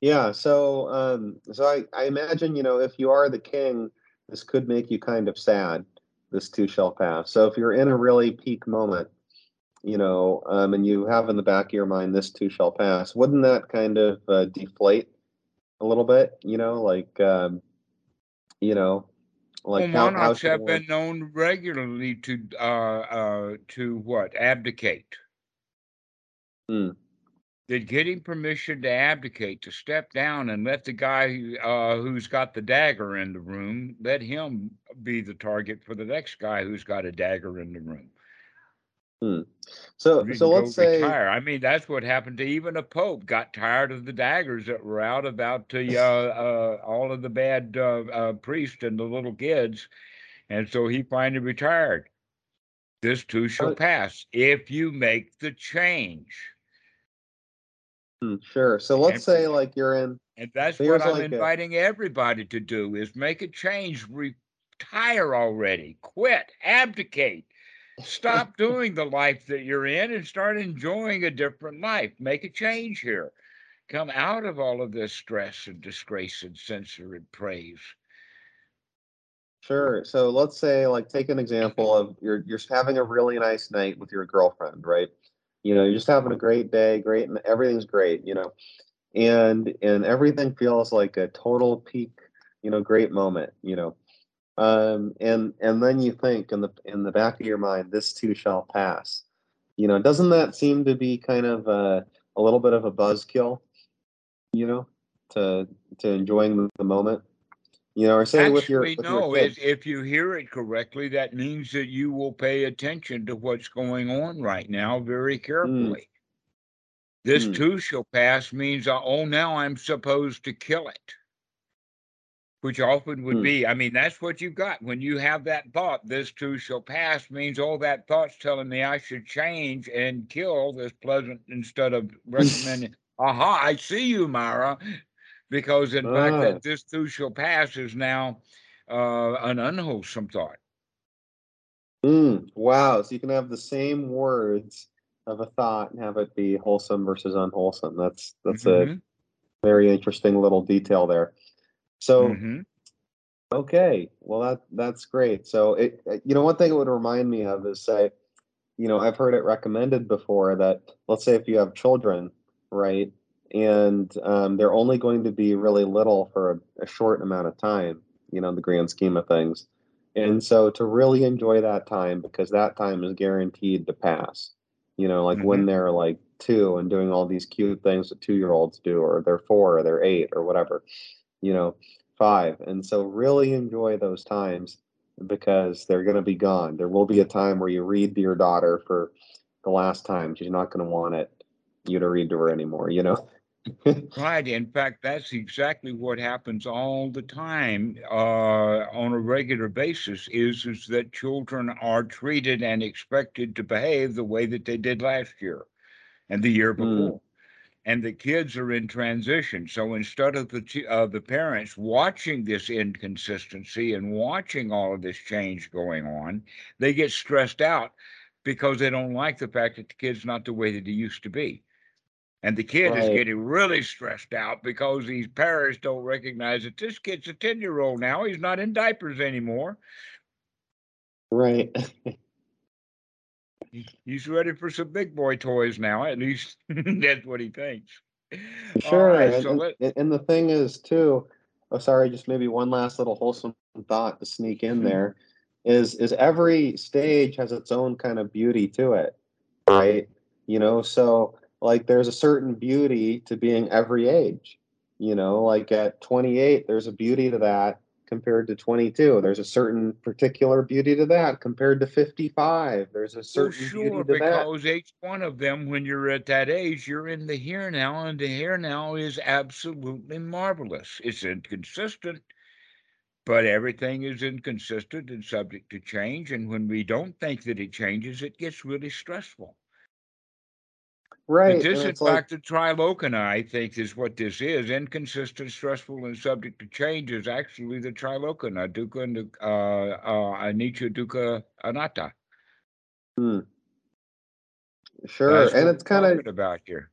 Yeah, so um, so I, I imagine, you know, if you are the king, this could make you kind of sad. This too shall pass. So if you're in a really peak moment, you know, um, and you have in the back of your mind, this too shall pass, wouldn't that kind of uh, deflate a little bit? You know, like, um, you know, like well, how, how monarchs should have been known regularly to uh, uh, to what abdicate. Hmm. That getting permission to abdicate, to step down and let the guy uh, who's got the dagger in the room, let him be the target for the next guy who's got a dagger in the room. So so let's say retire. I mean, that's what happened to even a pope. Got tired of the daggers that were out about the uh, uh, all of the bad uh, uh, priests and the little kids, and so he finally retired. This too shall pass if you make the change, Hmm, Hmm. sure. So let's say like you're in and that's what I'm like a- inviting everybody to do: is make a change, retire already, quit, abdicate. Stop doing the life that you're in and start enjoying a different life. Make a change here. Come out of all of this stress and disgrace and censor and praise. Sure. So let's say, like, take an example of you're you're having a really nice night with your girlfriend, right? You know, you're just having a great day, great, and everything's great, you know, and and everything feels like a total peak, you know, great moment, you know, um, and and then you think in the in the back of your mind, this too shall pass, you know. Doesn't that seem to be kind of a, a little bit of a buzzkill, you know, to to enjoying the, the moment? You know, or say with your Actually, with no. your if you hear it correctly, that means that you will pay attention to what's going on right now very carefully. This Hmm. too shall pass means, uh, oh, now I'm supposed to kill it, which often would Hmm. be. I mean, that's what you've got when you have that thought. This too shall pass means, oh, that thought's telling me I should change and kill this pleasant instead of recommending. Aha! I see you, Mara, because in fact Ah. that this too shall pass is now uh, an unwholesome thought. Mm, wow. So you can have the same words of a thought and have it be wholesome versus unwholesome. That's that's a Mhm, very interesting little detail there. So mhm, okay, well that that's great. So it uh, you know one thing it would remind me of is say you know I've heard it recommended before that let's say if you have children, right, and um, they're only going to be really little for a, a short amount of time, you know, in the grand scheme of things. And so to really enjoy that time because that time is guaranteed to pass. You know, like mhm. when they're like two and doing all these cute things that two year olds do, or they're four, or they're eight, or whatever, you know, five. And so really enjoy those times because they're going to be gone. There will be a time where you read to your daughter for the last time. She's not going to want it you to read to her anymore, you know? Right. In fact, that's exactly what happens all the time uh, on a regular basis is, is that children are treated and expected to behave the way that they did last year and the year Mm, before. And the kids are in transition. So instead of the uh, the parents watching this inconsistency and watching all of this change going on, they get stressed out because they don't like the fact that the kid's not the way that he used to be. And the kid is getting really stressed out because these parents don't recognize that this kid's a 10 year old now. He's not in diapers anymore. right. He's ready for some big boy toys now. At least that's what he thinks. Sure, right. and, So and the thing is too, oh sorry, just maybe one last little wholesome thought to sneak in Mhm, there is is every stage has its own kind of beauty to it, right? You know, so like there's a certain beauty to being every age. You know, like at 28, there's a beauty to that compared to 22. There's a certain particular beauty to that compared to 55. There's a well, certain beauty sure, to that. because each one of them, when you're at that age, you're in the here now, and the here now is absolutely marvelous. It's inconsistent, But everything is inconsistent and subject to change, and when we don't think that it changes, it gets really stressful. Right. this, And in like fact, the trilocana, I think, is what this is. Inconsistent, stressful, and subject to change is actually the trilocana, dukkha and uh, uh, anicca, dukkha, anatta. hmm, sure. That's And it's kind of about here.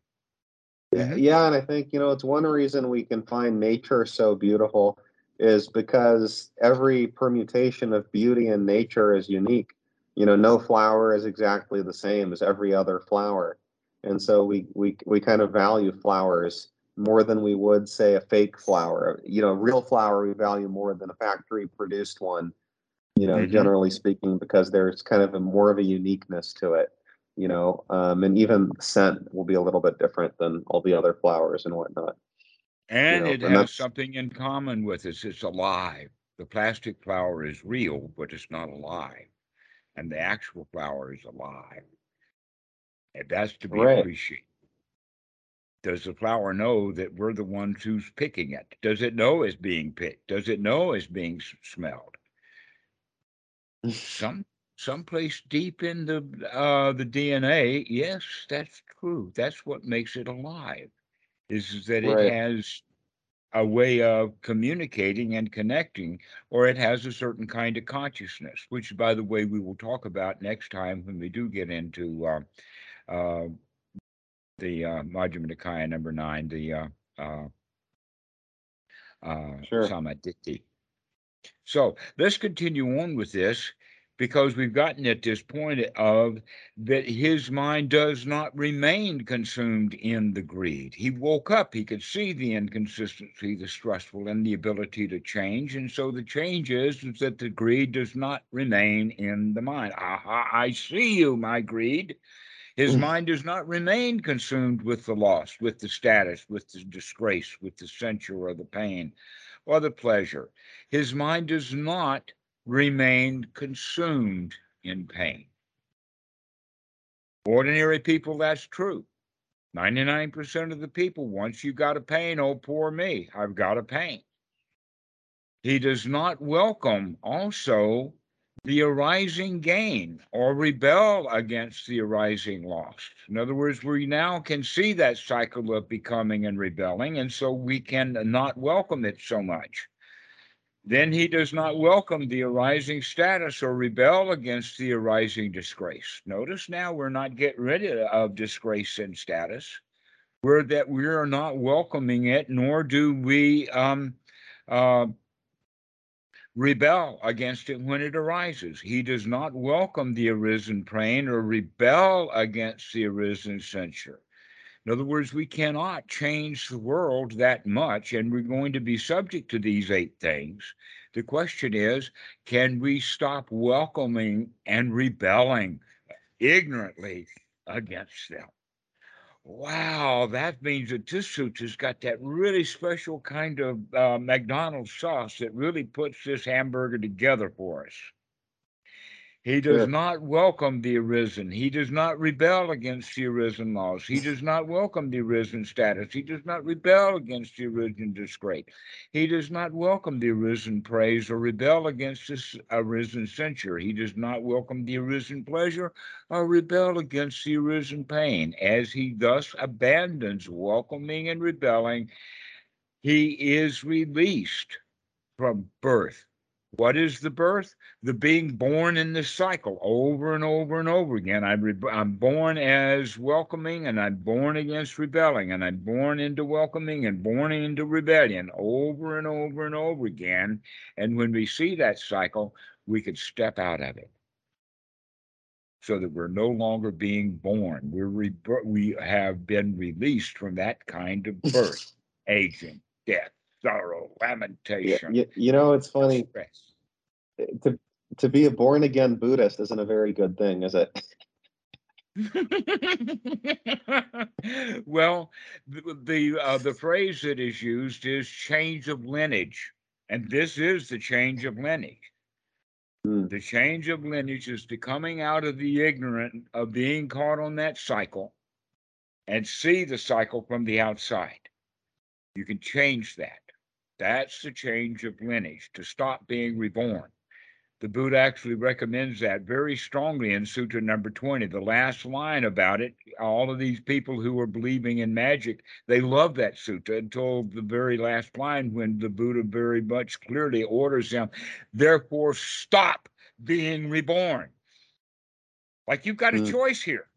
Yeah, hmm yeah, and I think, you know, it's one reason we can find nature so beautiful is because every permutation of beauty in nature is unique. You know, no flower is exactly the same as every other flower. And so we we we kind of value flowers more than we would say a fake flower. You know, real flower we value more than a factory produced one you know, hmm generally speaking, because there's kind of a more of a uniqueness to it, you know, um, and even scent will be a little bit different than all the other flowers and whatnot, you And know, it and has something in common with us. It's alive. The plastic flower is real, but it's not alive. And the actual flower is alive. And that's to be right. appreciated. Does the flower know that we're the ones who's picking it? Does it know it's being picked? Does it know it's being smelled? Some someplace deep in the uh, the DNA, yes, that's true. That's what makes it alive. Is, that it has a way of communicating and connecting, or it has a certain kind of consciousness, which, by the way, we will talk about next time when we do get into uh, the uh, Majjhima Nikaya number nine, the uh, uh, uh, Sure. Sammaditthi. So let's continue on with this because we've gotten at this point of that his mind does not remain consumed in the greed. He woke up, he could see the inconsistency, the stressful, and the ability to change. And so the change is, is that the greed does not remain in the mind. Aha, I see you, my greed. His mm. mind does not remain consumed with the loss, with the status, with the disgrace, with the censure or the pain or the pleasure. His mind does not remain consumed in pain. Ordinary people, that's true. 99% of the people, once you got a pain, oh, poor me, I've got a pain. He does not welcome also the arising gain or rebel against the arising loss. In other words, we now can see that cycle of becoming and rebelling, and so we can not welcome it so much. then he does not welcome the arising status or rebel against the arising disgrace. Notice now we're not getting rid of disgrace and status. We're that we are not welcoming it, nor do we um, uh, rebel against it when it arises. He does not welcome the arisen pain or rebel against the arisen censure. In other words, we cannot change the world that much, and we're going to be subject to these eight things. The question is can we stop welcoming and rebelling ignorantly against them? Wow, that means that this suit has got that really special kind of uh, McDonald's sauce that really puts this hamburger together for us. He does Sure. not welcome the arisen. He does not rebel against the arisen laws. He does not welcome the arisen status. He does not rebel against the arisen disgrace. He does not welcome the arisen praise or rebel against the arisen censure. He does not welcome the arisen pleasure or rebel against the arisen pain. As he thus abandons welcoming and rebelling, he is released from birth. What is the birth? The being born in this cycle over and over and over again. I I'm born as welcoming and I'm born against rebelling and I'm born into welcoming and born into rebellion over and over and over again. And when we see that cycle, we could step out of it so that we're no longer being born. We're re- we have been released from that kind of birth, aging, death, sorrow, lamentation. you, you know, it's funny stress. to to be a born again Buddhist isn't a very good thing, is it? well, the the, uh, the phrase that is used is change of lineage, and this is the change of lineage. Hmm. The change of lineage is the coming out of the ignorant of being caught on that cycle, and see the cycle from the outside. You can change that. That's the change of lineage to stop being reborn. The Buddha actually recommends that very strongly in Sutra number 20. The last line about it, all of these people who are believing in magic, they love that sutta until the very last line when the Buddha very much clearly orders them, therefore stop being reborn. Like you've got a Mm. choice here.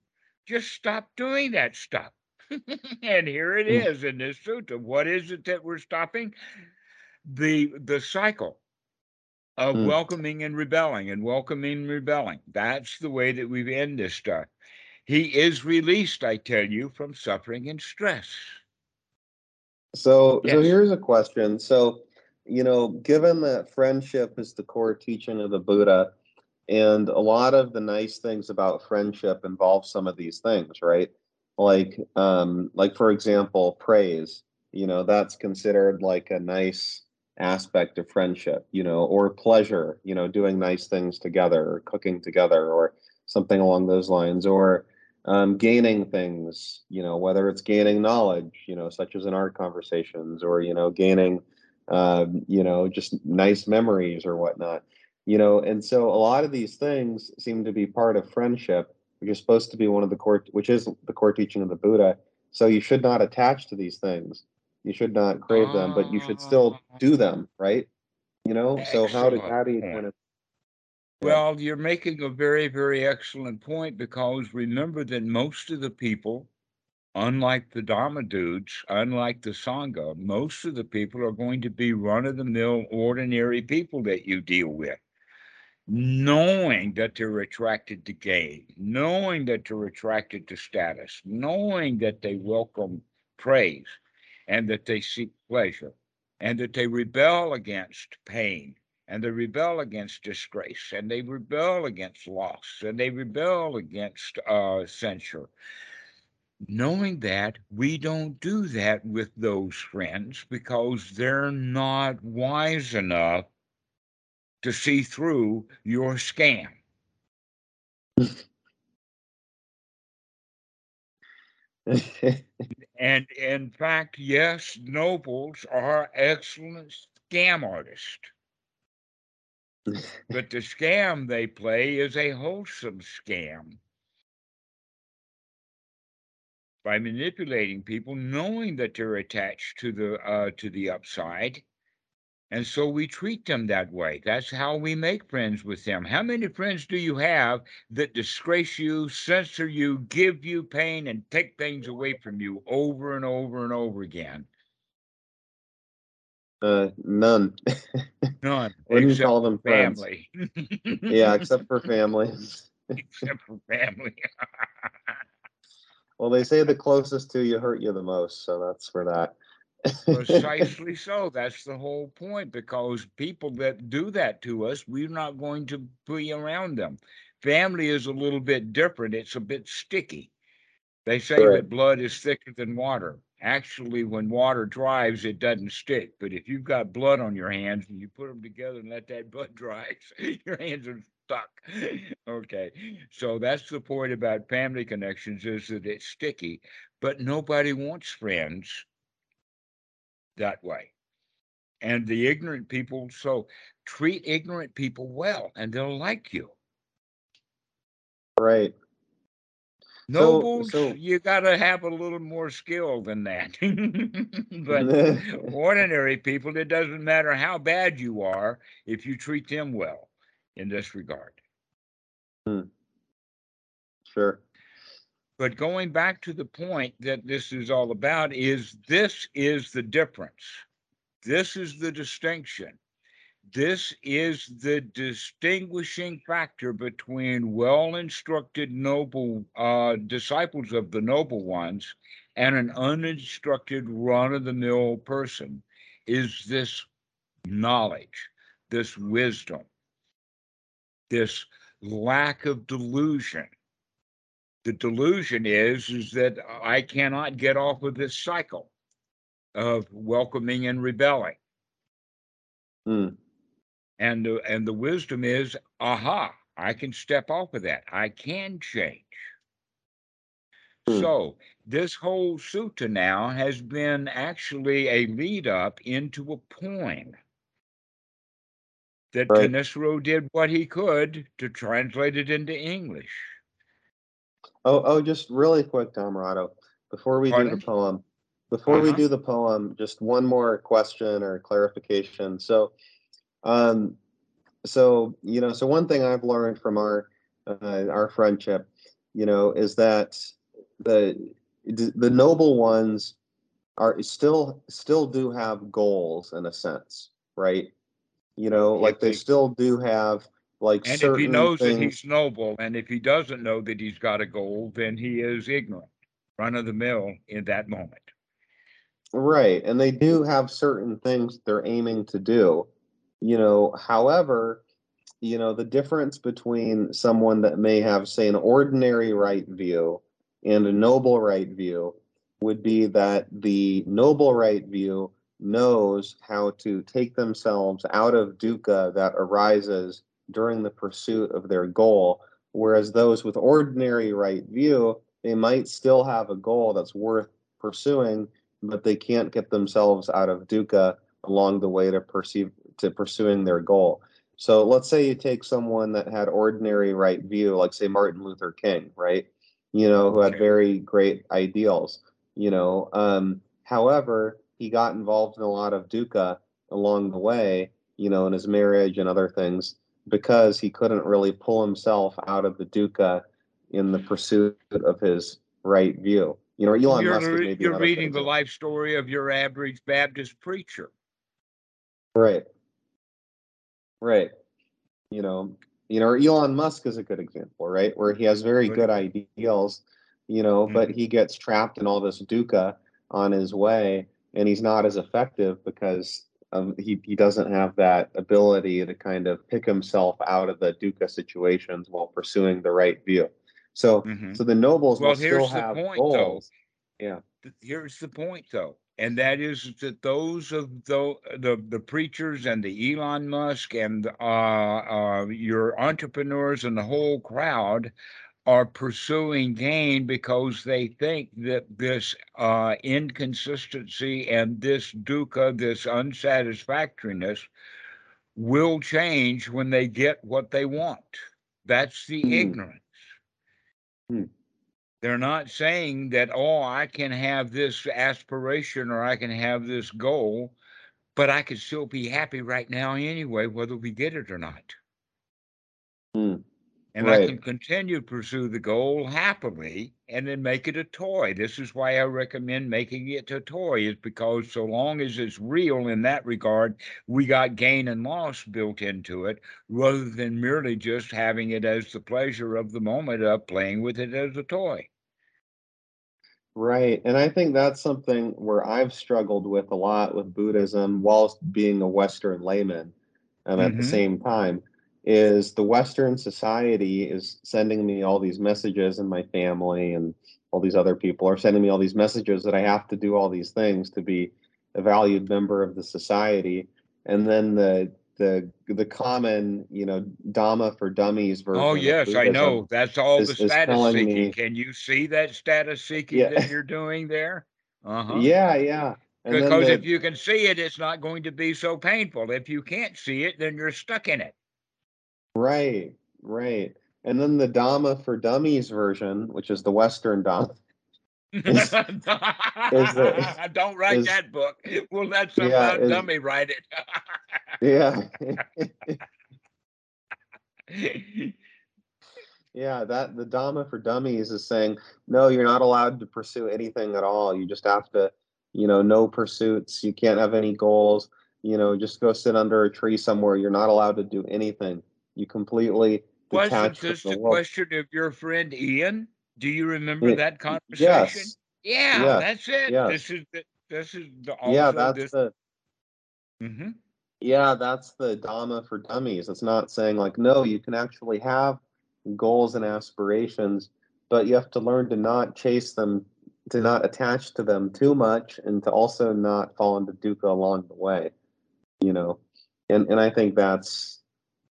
Just stop doing that stuff. and here it Mm. in this sutta. What is it that we're stopping? The the cycle of Mm. welcoming and rebelling and welcoming and rebelling. That's the way that we end this stuff. He is released, I tell you, from suffering and stress. So, so here's a question. So, you know, given that friendship is the core teaching of the Buddha, and a lot of the nice things about friendship involve some of these things, right? Like, um, like for example, praise. You know, that's considered like a nice aspect of friendship. You know, or pleasure. You know, doing nice things together, or cooking together, or something along those lines, or um, gaining things, you know, whether it's gaining knowledge, you know, such as in our conversations, or you know, gaining, um, you know, just nice memories or whatnot, you know, and so a lot of these things seem to be part of friendship, which is supposed to be one of the core, which is the core teaching of the Buddha. So you should not attach to these things. You should not crave them, but you should still do them, right? You know, so how do Excellent how do you point. kind of Well, you're making a very, very excellent point because remember that most of the people, unlike the Dharma dudes, unlike the Sangha, most of the people are going to be run of the mill, ordinary people that you deal with. Knowing that they're attracted to gain, knowing that they're attracted to status, knowing that they welcome praise and that they seek pleasure and that they rebel against pain and they rebel against disgrace and they rebel against loss and they rebel against uh, censure. Knowing that we don't do that with those friends because they're not wise enough to see through your scam. And in fact yes nobles are excellent scam artists. But the scam they play is a wholesome scam. By manipulating people knowing that they're attached to the uh, to the upside And so we treat them that way. That's how we make friends with them. How many friends do you have that disgrace you, censor you, give you pain, and take things away from you over and over and over again? Uh, none. None. What do you call them, family. yeah, except for family. except for family. Well, they say the closest to you hurt you the most, so that's for that. Precisely so. That's the whole point because people that do that to us, we're not going to be around them. Family is a little bit different, it's a bit sticky. They say Right. that blood is thicker than water. Actually, when water dries, it doesn't stick. But if you've got blood on your hands and you put them together and let that blood dry, your hands are stuck. Okay. So that's the point about family connections is that it's sticky, but nobody wants friends that way. And the ignorant people, so treat ignorant people well and they'll like you. Right. So- Nobles, so- you got to have a little more skill than that. but ordinary people, it doesn't matter how bad you are if you treat them well in this regard. Hmm. Sure. But going back to the point that this is all about is this is the difference. This is the distinction. This is the distinguishing factor between well instructed noble uh, disciples of the noble ones and an uninstructed run of the mill person is this knowledge, this wisdom, this lack of delusion the delusion is is that I cannot get off of this cycle of welcoming and rebelling. Hmm. And the, and the wisdom is, aha, I can step off of that. I can change. Hmm. So this whole sutta now has been actually a lead up into a poem that Right. Thanissaro did what he could to translate it into English. Oh, oh, just really quick, Dhammarato, before we do the poem, before we Uh-huh. do the poem, just one more question or clarification. So, um, so you know, so one thing I've learned from our uh, our friendship, you know, is that the the noble ones are still still do have goals in a sense, right? You know, like they- still do have like And if he knows things. that he's noble, and if he doesn't know that he's got a goal, then he is ignorant, run of the mill in that moment. Right, and they do have certain things they're aiming to do. You know, however, you know, the difference between someone that may have, say, an ordinary right view and a noble right view would be that the noble right view knows how to take themselves out of dukkha that arises during the pursuit of their goal, whereas those with ordinary right view, they might still have a goal that's worth pursuing but they can't get themselves out of dukkha along the way to perceive to pursuing their goal. So let's say you take someone that had ordinary right view, like say Martin Luther King, right? You know, who had very great ideals. You know, um, however, he got involved in a lot of dukkha along the way. You know, in his marriage and other things because he couldn't really pull himself out of the dukkha in the pursuit of his right view. You know, Elon you're Musk is maybe you're reading the life story of your average Baptist preacher. Right. Right. You know, you know, Elon Musk is a good example, right? Where he has very Good ideals, you know, but Mhm. he gets trapped in all this dukkha on his way, and he's not as effective because um, he he doesn't have that ability to kind of pick himself out of the dukkha situations while pursuing the right view. So, Mhm. so the nobles Well, will still the have point, though. goals. Yeah. here's the point though and that is that those of the the, the preachers and the elon musk and uh, uh, your entrepreneurs and the whole crowd are pursuing gain because they think that this uh, inconsistency and this dukkha this unsatisfactoriness will change when they get what they want that's the Hmm. ignorance Hmm. they're not saying that, oh, I can have this aspiration or I can have this goal but I could still be happy right now anyway, whether we get it or not. Hmm. And I can continue to pursue the goal happily and then make it a toy. This is why I recommend making it a toy, is because so long as it's real in that regard, we got gain and loss built into it rather than merely just having it as the pleasure of the moment of playing with it as a toy. Right. And I think that's something where I've struggled with a lot with Buddhism whilst being a Western layman um, at the Mhm. same time is the Western society is sending me all these messages and my family and all these other people are sending me all these messages that I have to do all these things to be a valued member of the society. And then the the the common, you know, Dhamma for dummies version. Oh yes, I know. That's all is- the status seeking. me- Can you see that status seeking Yeah. that you're doing there? Uh-huh. Yeah, yeah. And Because the- if you can see it, it's not going to be so painful. If you can't see it, then you're stuck in it. Right, right. And then the Dhamma for Dummies version, which is the Western Dhamma. Is- is the- Don't write is- that book. We'll let some Yeah, uh, is- dummy write it. yeah. Yeah, that the Dhamma for Dummies is saying no, you're not allowed to pursue anything at all. You just have to, you know, no pursuits. You can't have any goals. You know, just go sit under a tree somewhere. You're not allowed to do anything. You completely Wasn't detach from this the the world. question of your friend Ian? Do you remember that conversation? Yes, Yeah, yes, that's it. yes. This is the, this is the yeah. That's this. the Mhm. Yeah, that's the Dhamma for dummies. It's not saying like, no, you can actually have goals and aspirations, but you have to learn to not chase them, to not attach to them too much, and to also not fall into dukkha along the way. You know, and and I think that's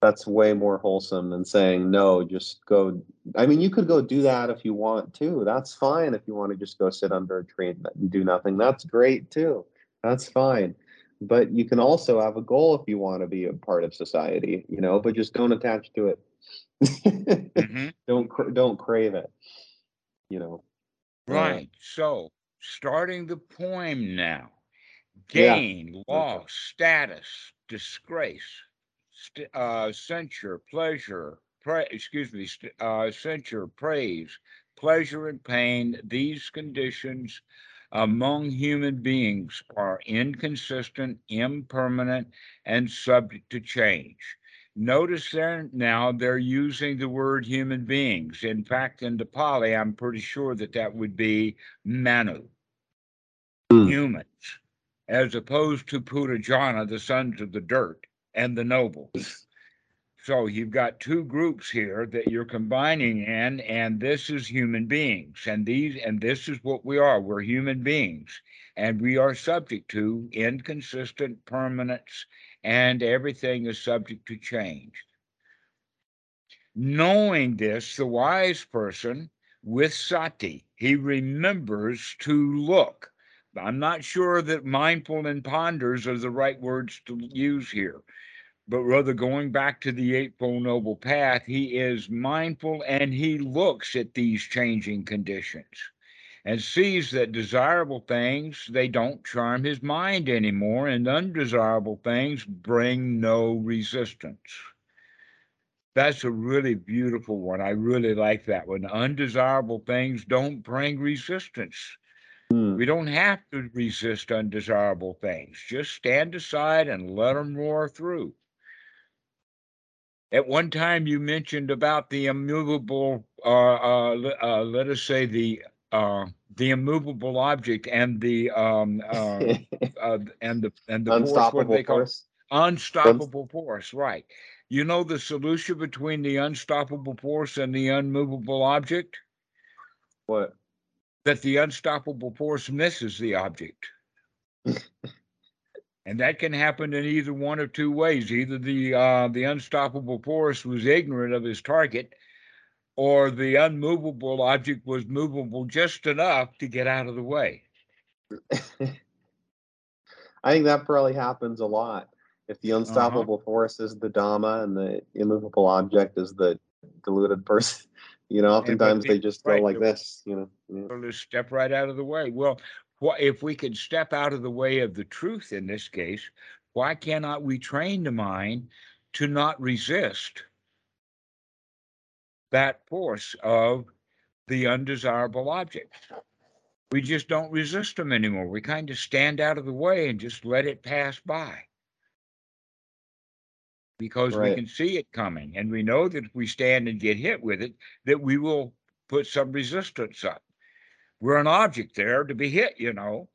that's way more wholesome than saying no. Just go. I mean, you could go do that if you want to. That's fine if you want to just go sit under a tree and do nothing. That's great too. That's fine but you can also have a goal if you want to be a part of society you know but just don't attach to it Mhm. don't don't crave it you know Uh, Right. So, starting the poem now. Yeah. Gain, loss, status, disgrace, st- uh, censure, pleasure, pra- excuse me, st- uh, censure, praise, pleasure, and pain. These conditions among human beings are inconsistent, impermanent, and subject to change. Notice there now they're using the word human beings. In fact, in the Pali, I'm pretty sure that that would be Manu, Hmm. humans, as opposed to puthujjana, the sons of the dirt, and the nobles. So you've got two groups here that you're combining in, and this is human beings, and these and this is what we are. We're human beings, and we are subject to inconsistent permanence, and everything is subject to change. Knowing this, the wise person with sati, he remembers to look. I'm not sure that mindful and ponders are the right words to use here but rather going back to the Eightfold Noble Path, he is mindful and he looks at these changing conditions and sees that desirable things they don't charm his mind anymore and undesirable things bring no resistance. That's a really beautiful one. I really like that one. Undesirable things don't bring resistance Hmm. we don't have to resist undesirable things. Just stand aside and let them roar through. At one time, you mentioned about the immovable, uh, uh, uh, let us say the uh, the immovable object and the um, uh, uh, and the and the force, what they call force. Unstoppable force, right? You know the solution between the unstoppable force and the unmovable object? What that the unstoppable force misses the object. and that can happen in either one of two ways. Either the uh, the unstoppable force was ignorant of his target, or the unmovable object was movable just enough to get out of the way. i think that probably happens a lot if Uh-huh. the unstoppable force is the dhamma and the immovable object is the deluded person you know oftentimes they just go like this you know yeah. Step right out of the way. Well, why, if we can step out of the way of the truth in this case, why cannot we train the mind to not resist that force of the undesirable object? We just don't resist them anymore. We kind of stand out of the way and just let it pass by. Because we can see it coming and we know that if we stand and get hit with it, that we will put some resistance up. We're an object there to be hit, you know.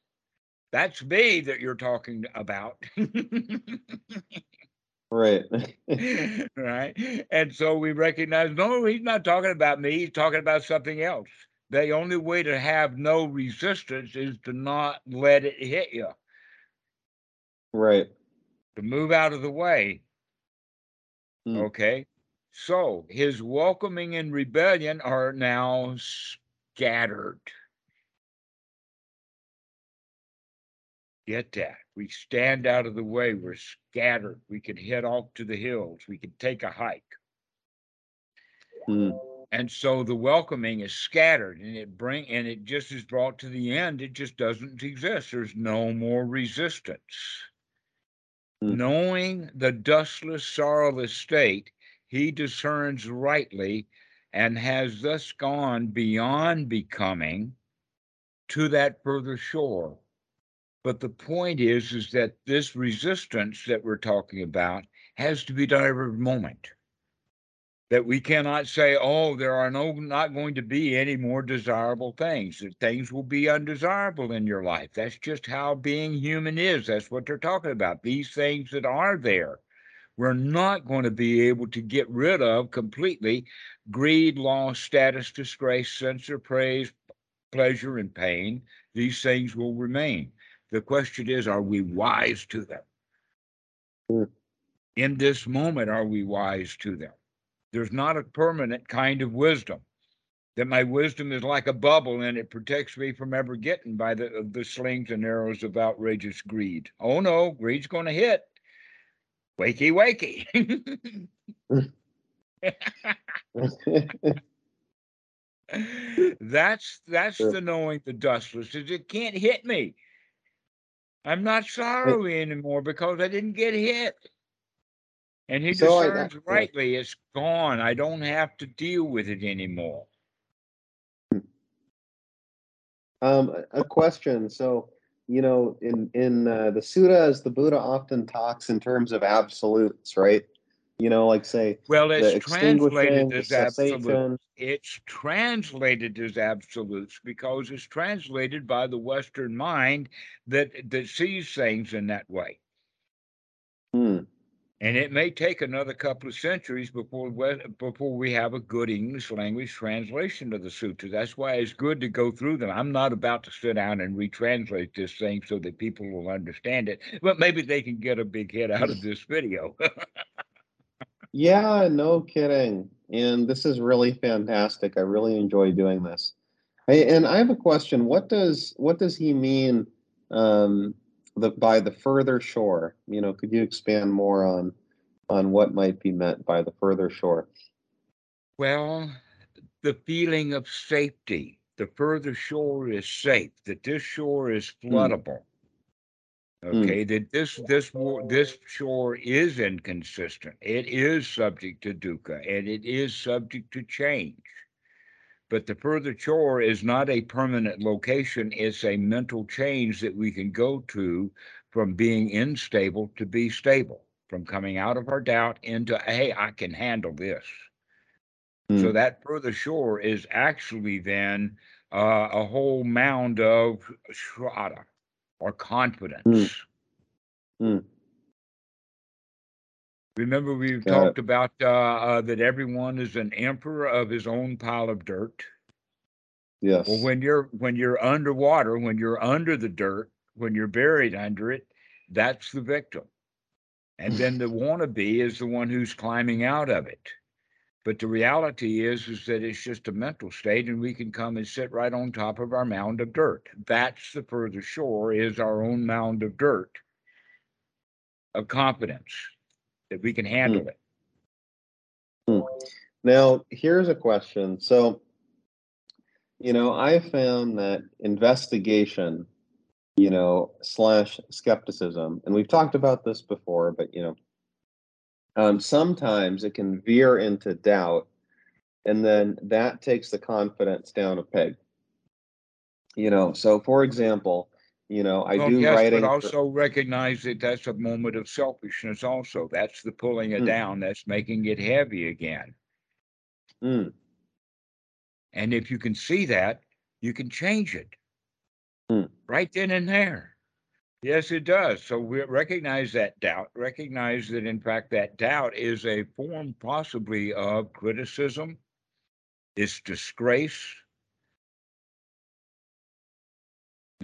That's me that you're talking about. Right. right? And so we recognize no, he's not talking about me, he's talking about something else. The only way to have no resistance is to not let it hit you, right. to move out of the way. Hmm. Okay. So his welcoming and rebellion are now scattered. Get that. We stand out of the way. We're scattered. We can head off to the hills. We can take a hike. Hmm. And so the welcoming is scattered and it bring and it just is brought to the end. It just doesn't exist. There's no more resistance. Hmm. Knowing the dustless, sorrowless state, he discerns rightly and has thus gone beyond becoming to that further shore. But the point is, is that this resistance that we're talking about has to be done every moment. That we cannot say, oh, there are no not going to be any more desirable things. That things will be undesirable in your life. That's just how being human is. That's what they're talking about. These things that are there, we're not going to be able to get rid of completely. Greed, loss, status, disgrace, censor, praise, pleasure, and pain. These things will remain. The question is, are we wise to them? Hmm. In this moment, are we wise to them? There's not a permanent kind of wisdom. That my wisdom is like a bubble and it protects me from ever getting by the the slings and arrows of outrageous greed. Oh no, greed's going to hit. Wakey, wakey. that's that's Sure. the knowing the dustless is it can't hit me. I'm not sorry anymore because I didn't get hit. And he So I- discerns rightly it's gone. I don't have to deal with it anymore. Um, a- a question. So, you know, in in uh, the Suttas, the Buddha often talks in terms of absolutes, right? You know, like say Well, it's translated as absolutes. It's translated as absolutes because it's translated by the Western mind that that sees things in that way. Hmm. And it may take another couple of centuries before we, before we have a good English language translation of the sutras. That's why it's good to go through them. I'm not about to sit down and retranslate this thing so that people will understand it, but maybe they can get a big hit out of this video. Yeah, no kidding. And this is really fantastic. I really enjoy doing this. And I have a question. What does what does he mean um, the by the further shore? You know, could you expand more on on what might be meant by the further shore? well, the feeling of safety. The further shore is safe. That this shore is hmm. floodable. Hmm. Okay, that this this this shore is inconsistent. It is subject to dukkha and it is subject to change. But the further shore is not a permanent location, it's a mental change that we can go to from being unstable to be stable, from coming out of our doubt into, hey, I can handle this. So Hmm. that further shore is actually then uh, a whole mound of shraddha or confidence. Hmm. Remember, we've Got it. talked about uh, uh, that everyone is an emperor of his own pile of dirt. Yes. Well, when you're when you're underwater, when you're under the dirt, when you're buried under it, that's the victim. And then the wannabe is the one who's climbing out of it. But the reality is, is that it's just a mental state, and we can come and sit right on top of our mound of dirt. That's the further shore, is our own mound of dirt of confidence that we can handle it. Now, here's a question. So, you know, I found that investigation you know, slash skepticism. And we've talked about this before, but you know, um, sometimes it can veer into doubt, and then that takes the confidence down a peg. You know, so for example, you know, I Well, do yes, writing. but for- also recognize that that's a moment of selfishness also. That's the pulling it Hmm. down, that's making it heavy again. Mm, And if you can see that, you can change it. Hmm. Right then and there. Yes, it does. So we recognize that doubt, recognize that in fact that doubt is a form possibly of criticism, it's disgrace.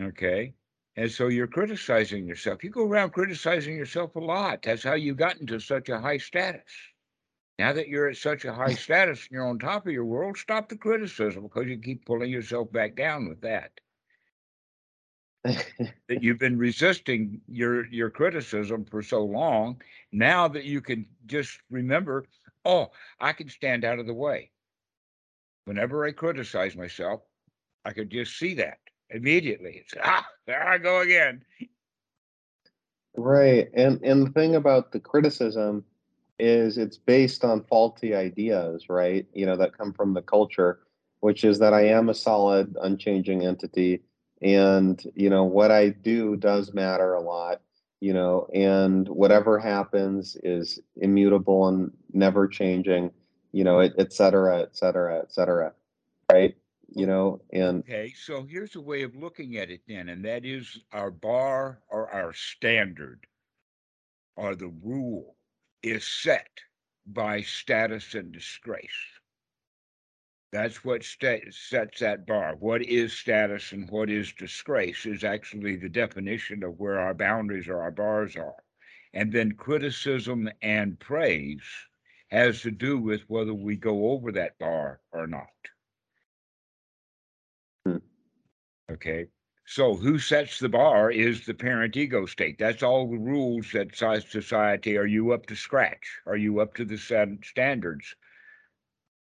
Okay. And so you're criticizing yourself. You go around criticizing yourself a lot. That's how you got into such a high status. Now that you're at such a high status and you're on top of your world, stop the criticism because you keep pulling yourself back down with that. That you've been resisting your your criticism for so long. Now that you can just remember, oh, I can stand out of the way. Whenever I criticize myself, I could just see that immediately. Ah, there I go again. right. And and the thing about the criticism is it's based on faulty ideas, right? You know, that come from the culture, which is that I am a solid, unchanging entity. And, you know, what I do does matter a lot, you know, and whatever happens is immutable and never changing, you know, et, et cetera, et cetera, et cetera. Right. You know, and Okay, so here's a way of looking at it then, and that is our bar or our standard or the rule is set by status and disgrace. That's what sta- sets that bar. What is status and what is disgrace is actually the definition of where our boundaries or our bars are. And then criticism and praise has to do with whether we go over that bar or not. Okay. So who sets the bar is the parent ego state. That's all the rules that society. Are you up to scratch? Are you up to the standards?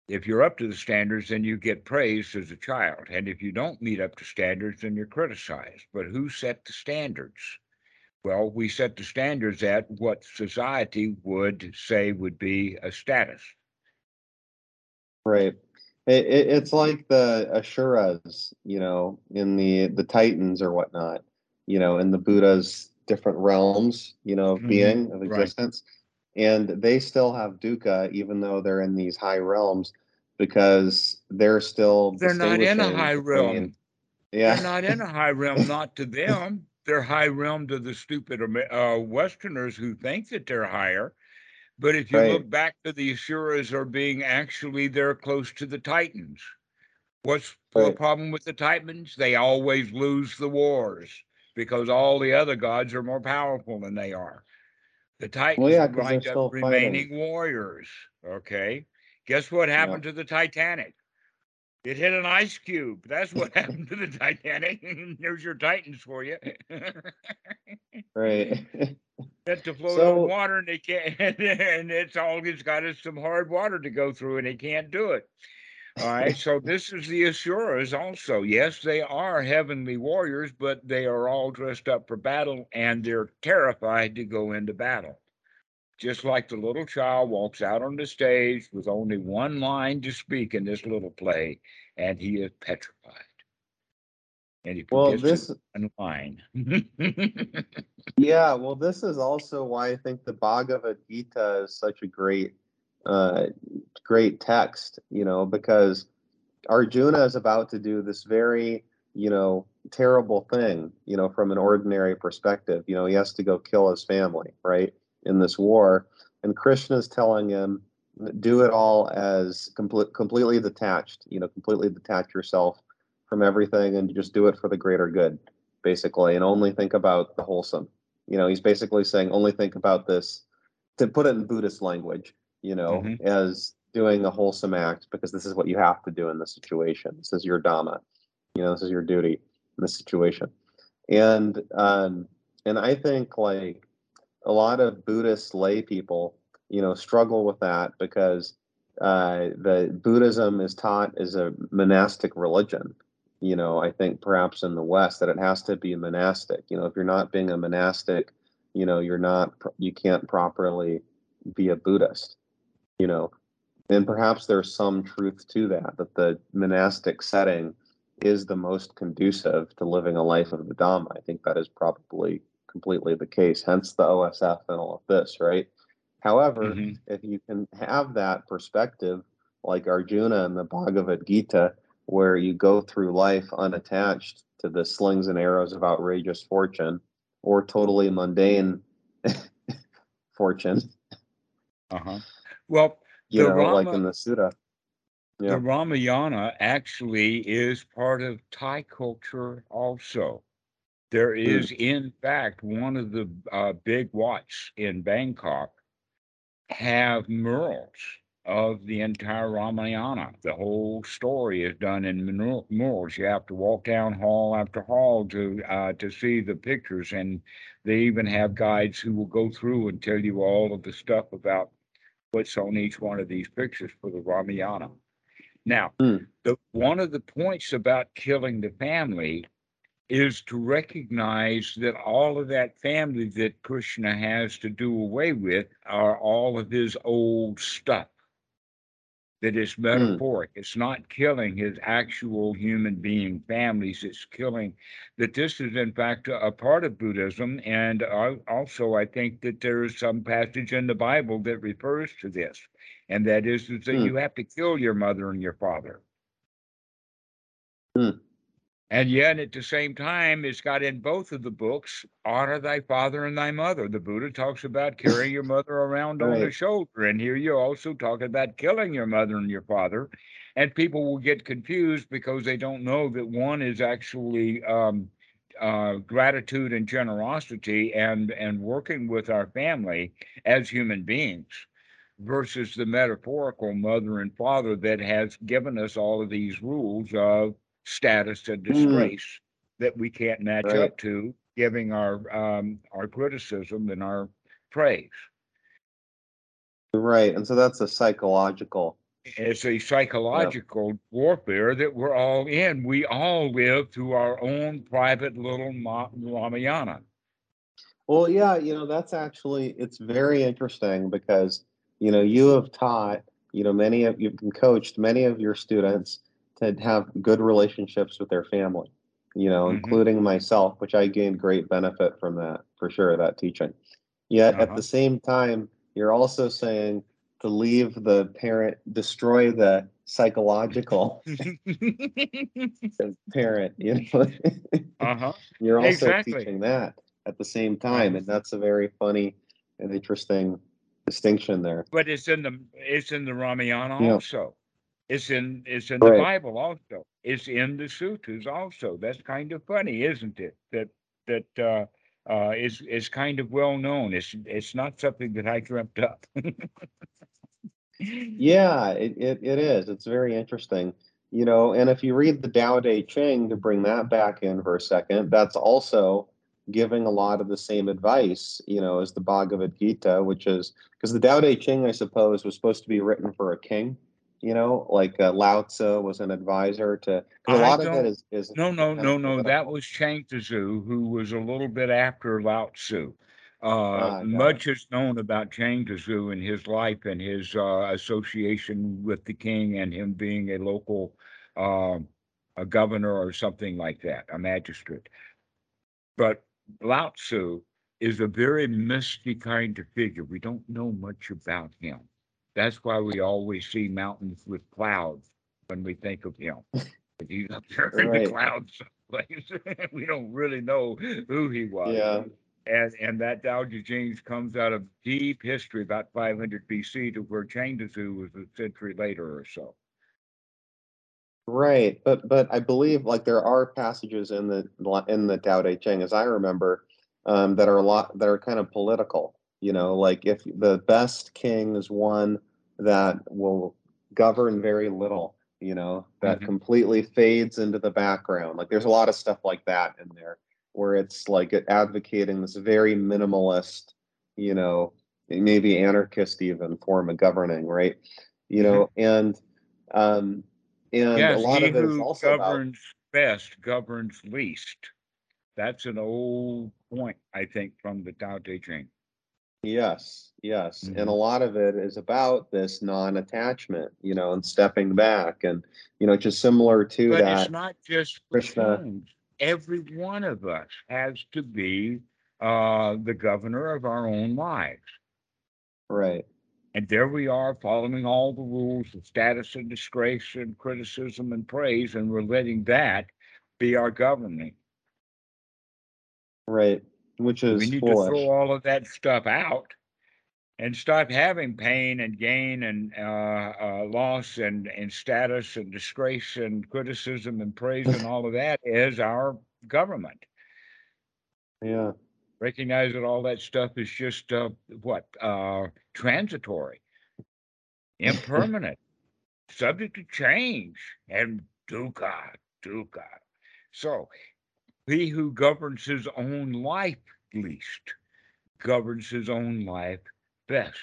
If you're up to the standards, then you get praised as a child. And if you don't meet up to standards, then you're criticized. But who set the standards? Well, we set the standards at what society would say would be a status. Right. It, it, it's like the Asuras, you know, in the the Titans or whatnot, you know, in the Buddha's different realms, you know, of Mhm, being of right. existence, and they still have dukkha even though they're in these high realms because they're still They're not in a high between- realm. Yeah. They're not in a high realm, not to them. They're high realm to the stupid uh, Westerners who think that they're higher. But if you Right. look back to the Asuras are being actually they're close to the Titans. What's the problem with the Titans? They always lose the wars because all the other gods are more powerful than they are. The Titans yeah, 'cause they're wind up fighting. remaining warriors. Okay. Guess what happened to the Titanic? It hit an ice cube. That's what happened to the Titanic. There's your Titans for you. Right. Had to float So- on water and they can't, and it's all it's got is some hard water to go through and they can't do it. All right. So this is the Asuras also. Yes, they are heavenly warriors, but they are all dressed up for battle and they're terrified to go into battle. Just like the little child walks out on the stage with only one line to speak in this little play, and he is petrified. And he well, this one line. Yeah, well, this is also why I think the Bhagavad Gita is such a great, uh, great text. You know, because Arjuna is about to do this very, you know, terrible thing. You know, from an ordinary perspective. You know, he has to go kill his family, right, in this war, and Krishna is telling him, do it all as complete, completely detached. You know, completely detach yourself from everything and just do it for the greater good, basically, and only think about the wholesome you know he's basically saying only think about this to put it in buddhist language you know Mhm. as doing a wholesome act because this is what you have to do in this situation this is your dhamma you know this is your duty in this situation and um and i think like a lot of buddhist lay people you know struggle with that because uh the buddhism is taught as a monastic religion you know, I think perhaps in the West that it has to be monastic. You know, if you're not being a monastic, you know, you're not, you can't properly be a Buddhist, you know, and perhaps there's some truth to that, that the monastic setting is the most conducive to living a life of the Dhamma. I think that is probably completely the case, hence the OSF and all of this, right? However, Mhm. if you can have that perspective, like Arjuna in the Bhagavad Gita, where you go through life unattached to the slings and arrows of outrageous fortune or totally mundane fortune, Uh-huh. Well, you The know, like in the Sutta. Yeah. the Ramayana actually is part of Thai culture also. There Hmm. is, in fact, one of the uh, big wats in Bangkok have murals of the entire Ramayana. The whole story is done in murals. You have to walk down hall after hall to uh, to see the pictures, and they even have guides who will go through and tell you all of the stuff about what's on each one of these pictures for the Ramayana. Now, Hmm. the one of the points about killing the family is to recognize that all of that family that Krishna has to do away with are all of his old stuff. That is metaphoric. It's not killing his actual human being families. It's killing that this is, in fact, a, a part of Buddhism. And also, I think that there is some passage in the Bible that refers to this. And that is, is that Hmm. you have to kill your mother and your father. Hmm. And yet, at the same time, it's got in both of the books honor thy father and thy mother. The Buddha talks about carrying your mother around on the shoulder. And here you're also talking about killing your mother and your father. And people will get confused because they don't know that one is actually um, uh, gratitude and generosity and, and working with our family as human beings versus the metaphorical mother and father that has given us all of these rules of status and Hmm. disgrace that we can't match Right. up to, giving our um, our criticism and our praise. Right. And so that's a psychological. It's a psychological warfare that we're all in. We all live through our own private little Ma- Ramayana. Well, yeah, you know, that's actually it's very interesting because, you know, you have taught, you know, many of you've coached many of your students to have good relationships with their family, you know, Mhm. including myself, which I gained great benefit from that for sure, that teaching. Yet at Uh-huh. the same time, you're also saying to leave the parent, destroy the psychological parent, you know. uh-huh. You're also Exactly. teaching that at the same time, Uh-huh. and that's a very funny and interesting distinction there. But it's in the it's in the Ramayana Yeah. also. It's in it's in the Bible also. It's in the sutras also. That's kind of funny, isn't it? That that uh uh is is kind of well known. It's it's not something that I dreamt up. Yeah, it, it, it is. It's very interesting. You know, and if you read the Tao Te Ching, to bring that back in for a second, that's also giving a lot of the same advice, you know, as the Bhagavad Gita, which is because the Tao Te Ching, I suppose, was supposed to be written for a king, you know, like uh, Lao Tzu was an advisor to, a lot of it is, is No, no, no, no. That was Chuang Tzu, who was a little bit after Lao Tzu. Ah, Uh, got much is known about Chuang Tzu and his life and his uh, association with the king and him being a local uh, a governor or something like that, a magistrate. But Lao Tzu is a very misty kind of figure. We don't know much about him. That's why we always see mountains with clouds when we think of him. But he's up there in Right. the clouds someplace. we don't really know who he was. Yeah. And and that Tao Te Ching comes out of deep history, about 500 BC, to where Chuang Tzu was a century later or so. Right, but but I believe like there are passages in the in the Tao Te Ching, as I remember, um, that are a lot that are kind of political. You know, like if the best king is one that will govern very little, you know, that Mhm. completely fades into the background. Like there's a lot of stuff like that in there, where it's like advocating this very minimalist, you know, maybe anarchist even form of governing, right? You know, and um, and a lot of it is also about best governs least. That's an old point, I think, from the Tao Te Ching. Yes, yes. And a Mhm. lot of it is about this non-attachment, you know, and stepping back and, you know, just similar to that. But it's not just Krishna-. Every one of us has to be uh, the governor of our own lives. Right. And there we are following all the rules of status and disgrace and criticism and praise, and we're letting that be our governing. Right. Which is We is need to throw all of that stuff out and stop having pain and gain and uh, uh, loss and, and status and disgrace and criticism and praise and all of that as our government. Yeah. Recognize that all that stuff is just uh, what uh, transitory, impermanent, subject to change, and dukkha, dukkha. So, he who governs his own life least governs his own life best.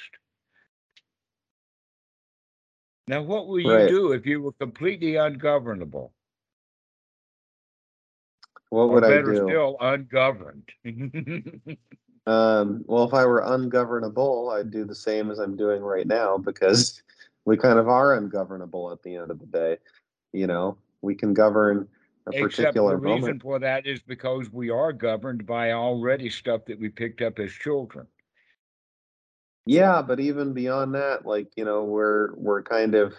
Now, what will you Right. do if you were completely ungovernable? What would I better do? still, ungoverned? Um, well, if I were ungovernable, I'd do the same as I'm doing right now because we kind of are ungovernable at the end of the day. You know, we can govern Except the reason moment. for that is because we are governed by already stuff that we picked up as children. Yeah, but even beyond that, like, you know, we're we're kind of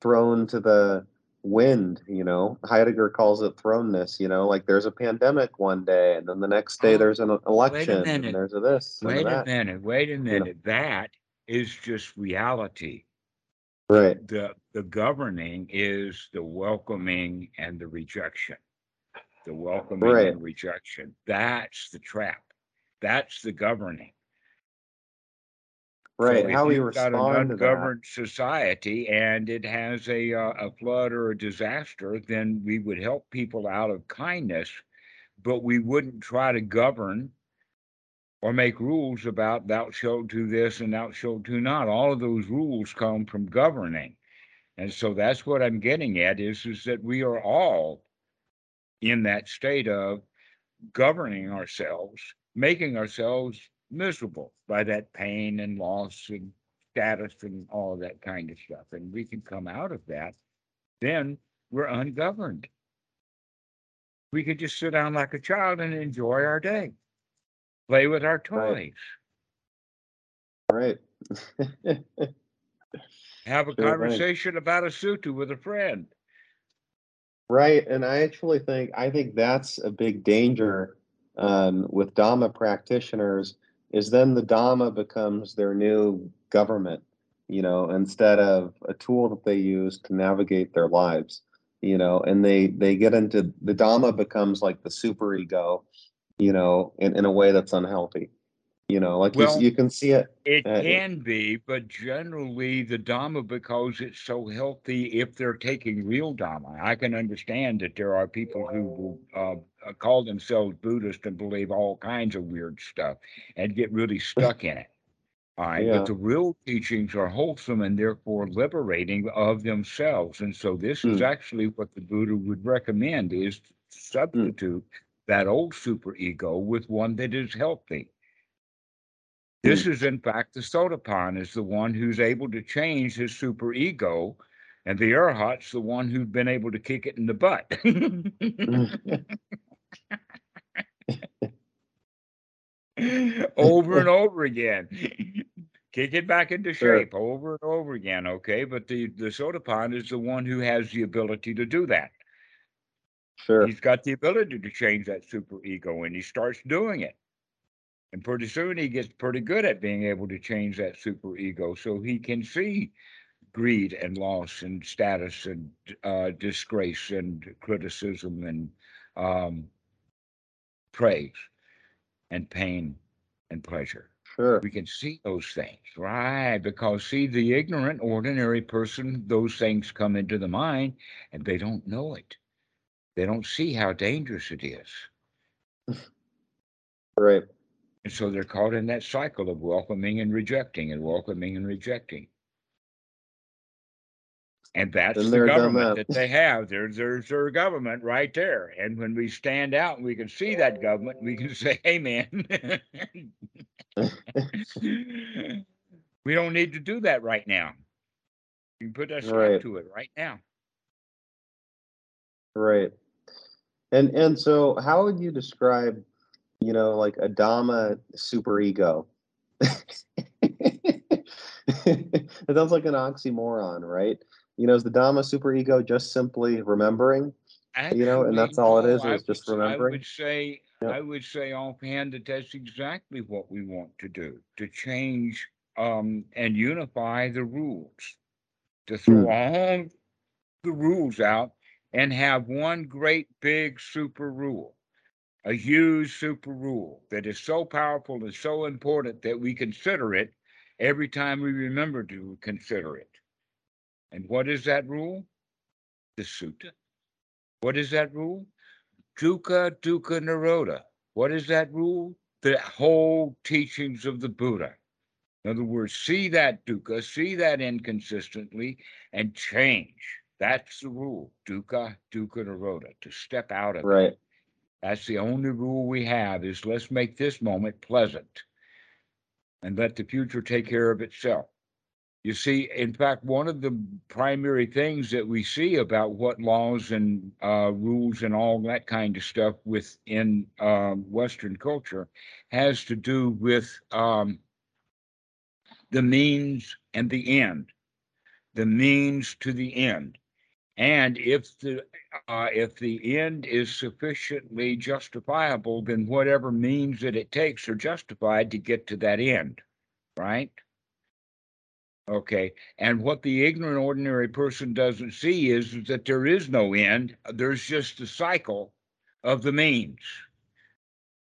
thrown to the wind, you know. Heidegger calls it thrownness, you know, like there's a pandemic one day and then the next day Oh, there's an election and there's a this Wait a minute, wait a know. minute. That is just reality. Right. The the governing is the welcoming and the rejection. The welcoming Right. and rejection. That's the trap. That's the governing. Right. if How we you've got an respond to that. ungoverned society and it has a uh, a flood or a disaster, then we would help people out of kindness, but we wouldn't try to govern or make rules about thou shalt do this and thou shalt do not. All of those rules come from governing. And so that's what I'm getting at is, is that we are all in that state of governing ourselves, making ourselves miserable by that pain and loss and status and all that kind of stuff. And we can come out of that, then we're ungoverned. We could just sit down like a child and enjoy our day, play with our toys, Right. have a Sure conversation about a sutta with a friend. Right, and I actually think I think that's a big danger um, with Dhamma practitioners is then the Dhamma becomes their new government, you know, instead of a tool that they use to navigate their lives, you know, and they they get into the Dhamma becomes like the super ego, you know, in, in a way that's unhealthy. You know, like you, Well, you can see it. It Uh, can be, but generally the Dhamma, because it's so healthy, if they're taking real Dhamma, I can understand that there are people who will uh, uh, call themselves Buddhist and believe all kinds of weird stuff and get really stuck in it. All right, Yeah. but the real teachings are wholesome and therefore liberating of themselves. And so this is Mm. actually what the Buddha would recommend is to substitute that old super ego with one that is healthy. This hmm. is, in fact, the Sotapan is the one who's able to change his super ego, and the Arhat's the one who's been able to kick it in the butt. over and over again. Kick it back into Sure. shape over and over again, okay? But the, the Sotapan is the one who has the ability to do that. Sure. He's got the ability to change that super ego, and he starts doing it. And pretty soon he gets pretty good at being able to change that super ego so he can see greed and loss and status and uh, disgrace and criticism and um, praise and pain and pleasure. Sure. We can see those things, right? Because, see, the ignorant, ordinary person, those things come into the mind and they don't know it. They don't see how dangerous it is. Right. And so they're caught in that cycle of welcoming and rejecting and welcoming and rejecting. And that's Been the government that. that they have. There's, there's their government right there. And when we stand out and we can see that government, we can say, hey, man. We don't need to do that right now. You can put a stop Right. to it right now. Right. And and so how would you describe, you know, like a Dhamma superego? it sounds like an oxymoron, right? You know, is the Dhamma superego just simply remembering? You know, and that's all it Actually, is, is just would remembering? I would say, Yeah. I would say offhand that that's exactly what we want to do, to change um and unify the rules. To throw Hmm. all the rules out and have one great big super rule. A huge super rule that is so powerful and so important that we consider it every time we remember to consider it. And what is that rule? The sutta. What is that rule? Dukkha Dukkha nirodha. What is that rule? The whole teachings of the Buddha. In other words, see that dukkha, see that inconsistently, and change. That's the rule. Dukkha, Dukkha, Nirodha. To step out of it. Right. That's the only rule we have is let's make this moment pleasant and let the future take care of itself. You see, in fact, one of the primary things that we see about what laws and uh, rules and all that kind of stuff within um, Western culture has to do with um, the means and the end, the means to the end. And if the uh, if the end is sufficiently justifiable, then whatever means that it takes are justified to get to that end, right? Okay. And what the ignorant ordinary person doesn't see is, is that there is no end. There's just a cycle of the means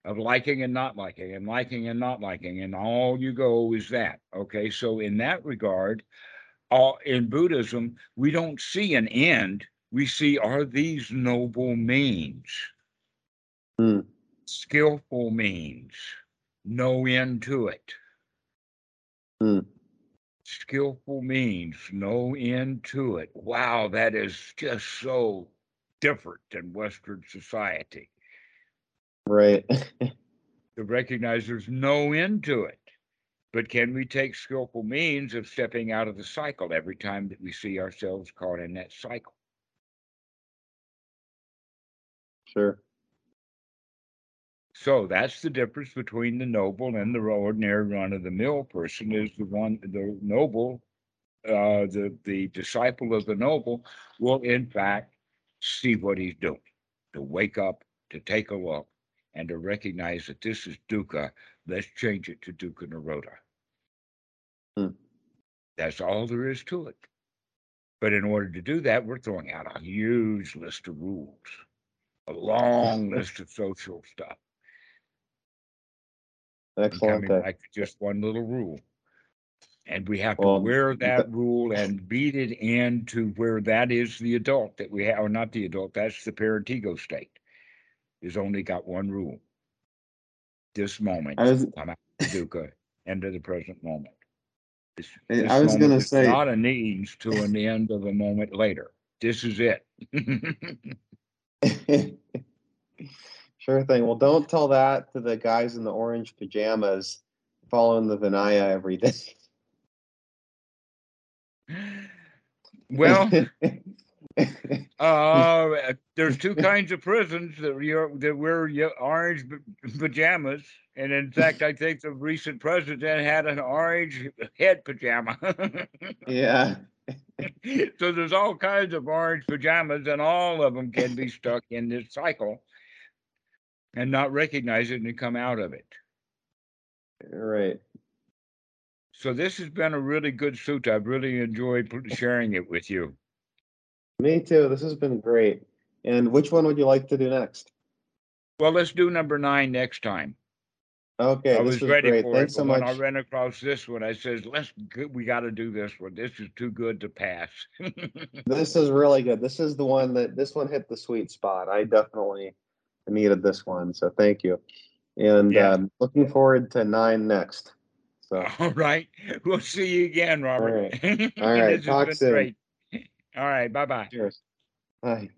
of liking and not liking and liking and not liking. And all you go is that. Okay. So in that regard, all in Buddhism, we don't see an end. We see are these noble means, Hmm. skillful means, no end to it. Hmm. skillful means, no end to it. Wow, that is just so different than Western society Right. to recognize there's no end to it. But can we take skillful means of stepping out of the cycle every time that we see ourselves caught in that cycle? sure. So that's the difference between the noble and the ordinary run of the mill person is the one, the noble, uh, the, the disciple of the noble will in fact see what he's doing, to wake up, to take a look, and to recognize that this is dukkha. Let's change it to dukkha nirodha. That's all there is to it. But in order to do that, we're throwing out a huge list of rules, a long list of social stuff Excellent. coming back to just one little rule. And we have to Well, wear that rule and beat it into where that is the adult that we have, or not the adult, that's the parent ego state. Is only got one rule. This moment, was I'm out of dukkha, end of the present moment. This, I- was moment gonna is say- Not a means to an end of a moment later. This is it. sure thing. Well, don't tell that to the guys in the orange pajamas following the Vinaya every day. Well, Uh, there's two kinds of prisons that wear that wear orange pajamas, and in fact, I think the recent president had an orange head pajama. yeah. so there's all kinds of orange pajamas, and all of them can be stuck in this cycle and not recognize it and come out of it. Right. So this has been a really good sutta. I've really enjoyed sharing it with you. Me too. This has been great. And which one would you like to do next? Well, let's do number nine next time. Okay, I was was ready great. for Thanks it, so when much. I ran across this one, I says, "Let's we got to do this one. This is too good to pass." This is really good. This is the one that this one hit the sweet spot. I definitely needed this one, so thank you. And Yeah. um, looking forward to nine next. So All right, we'll see you again, Robert. right. All right, This has talk been soon. great. All right, bye-bye. Cheers. Bye.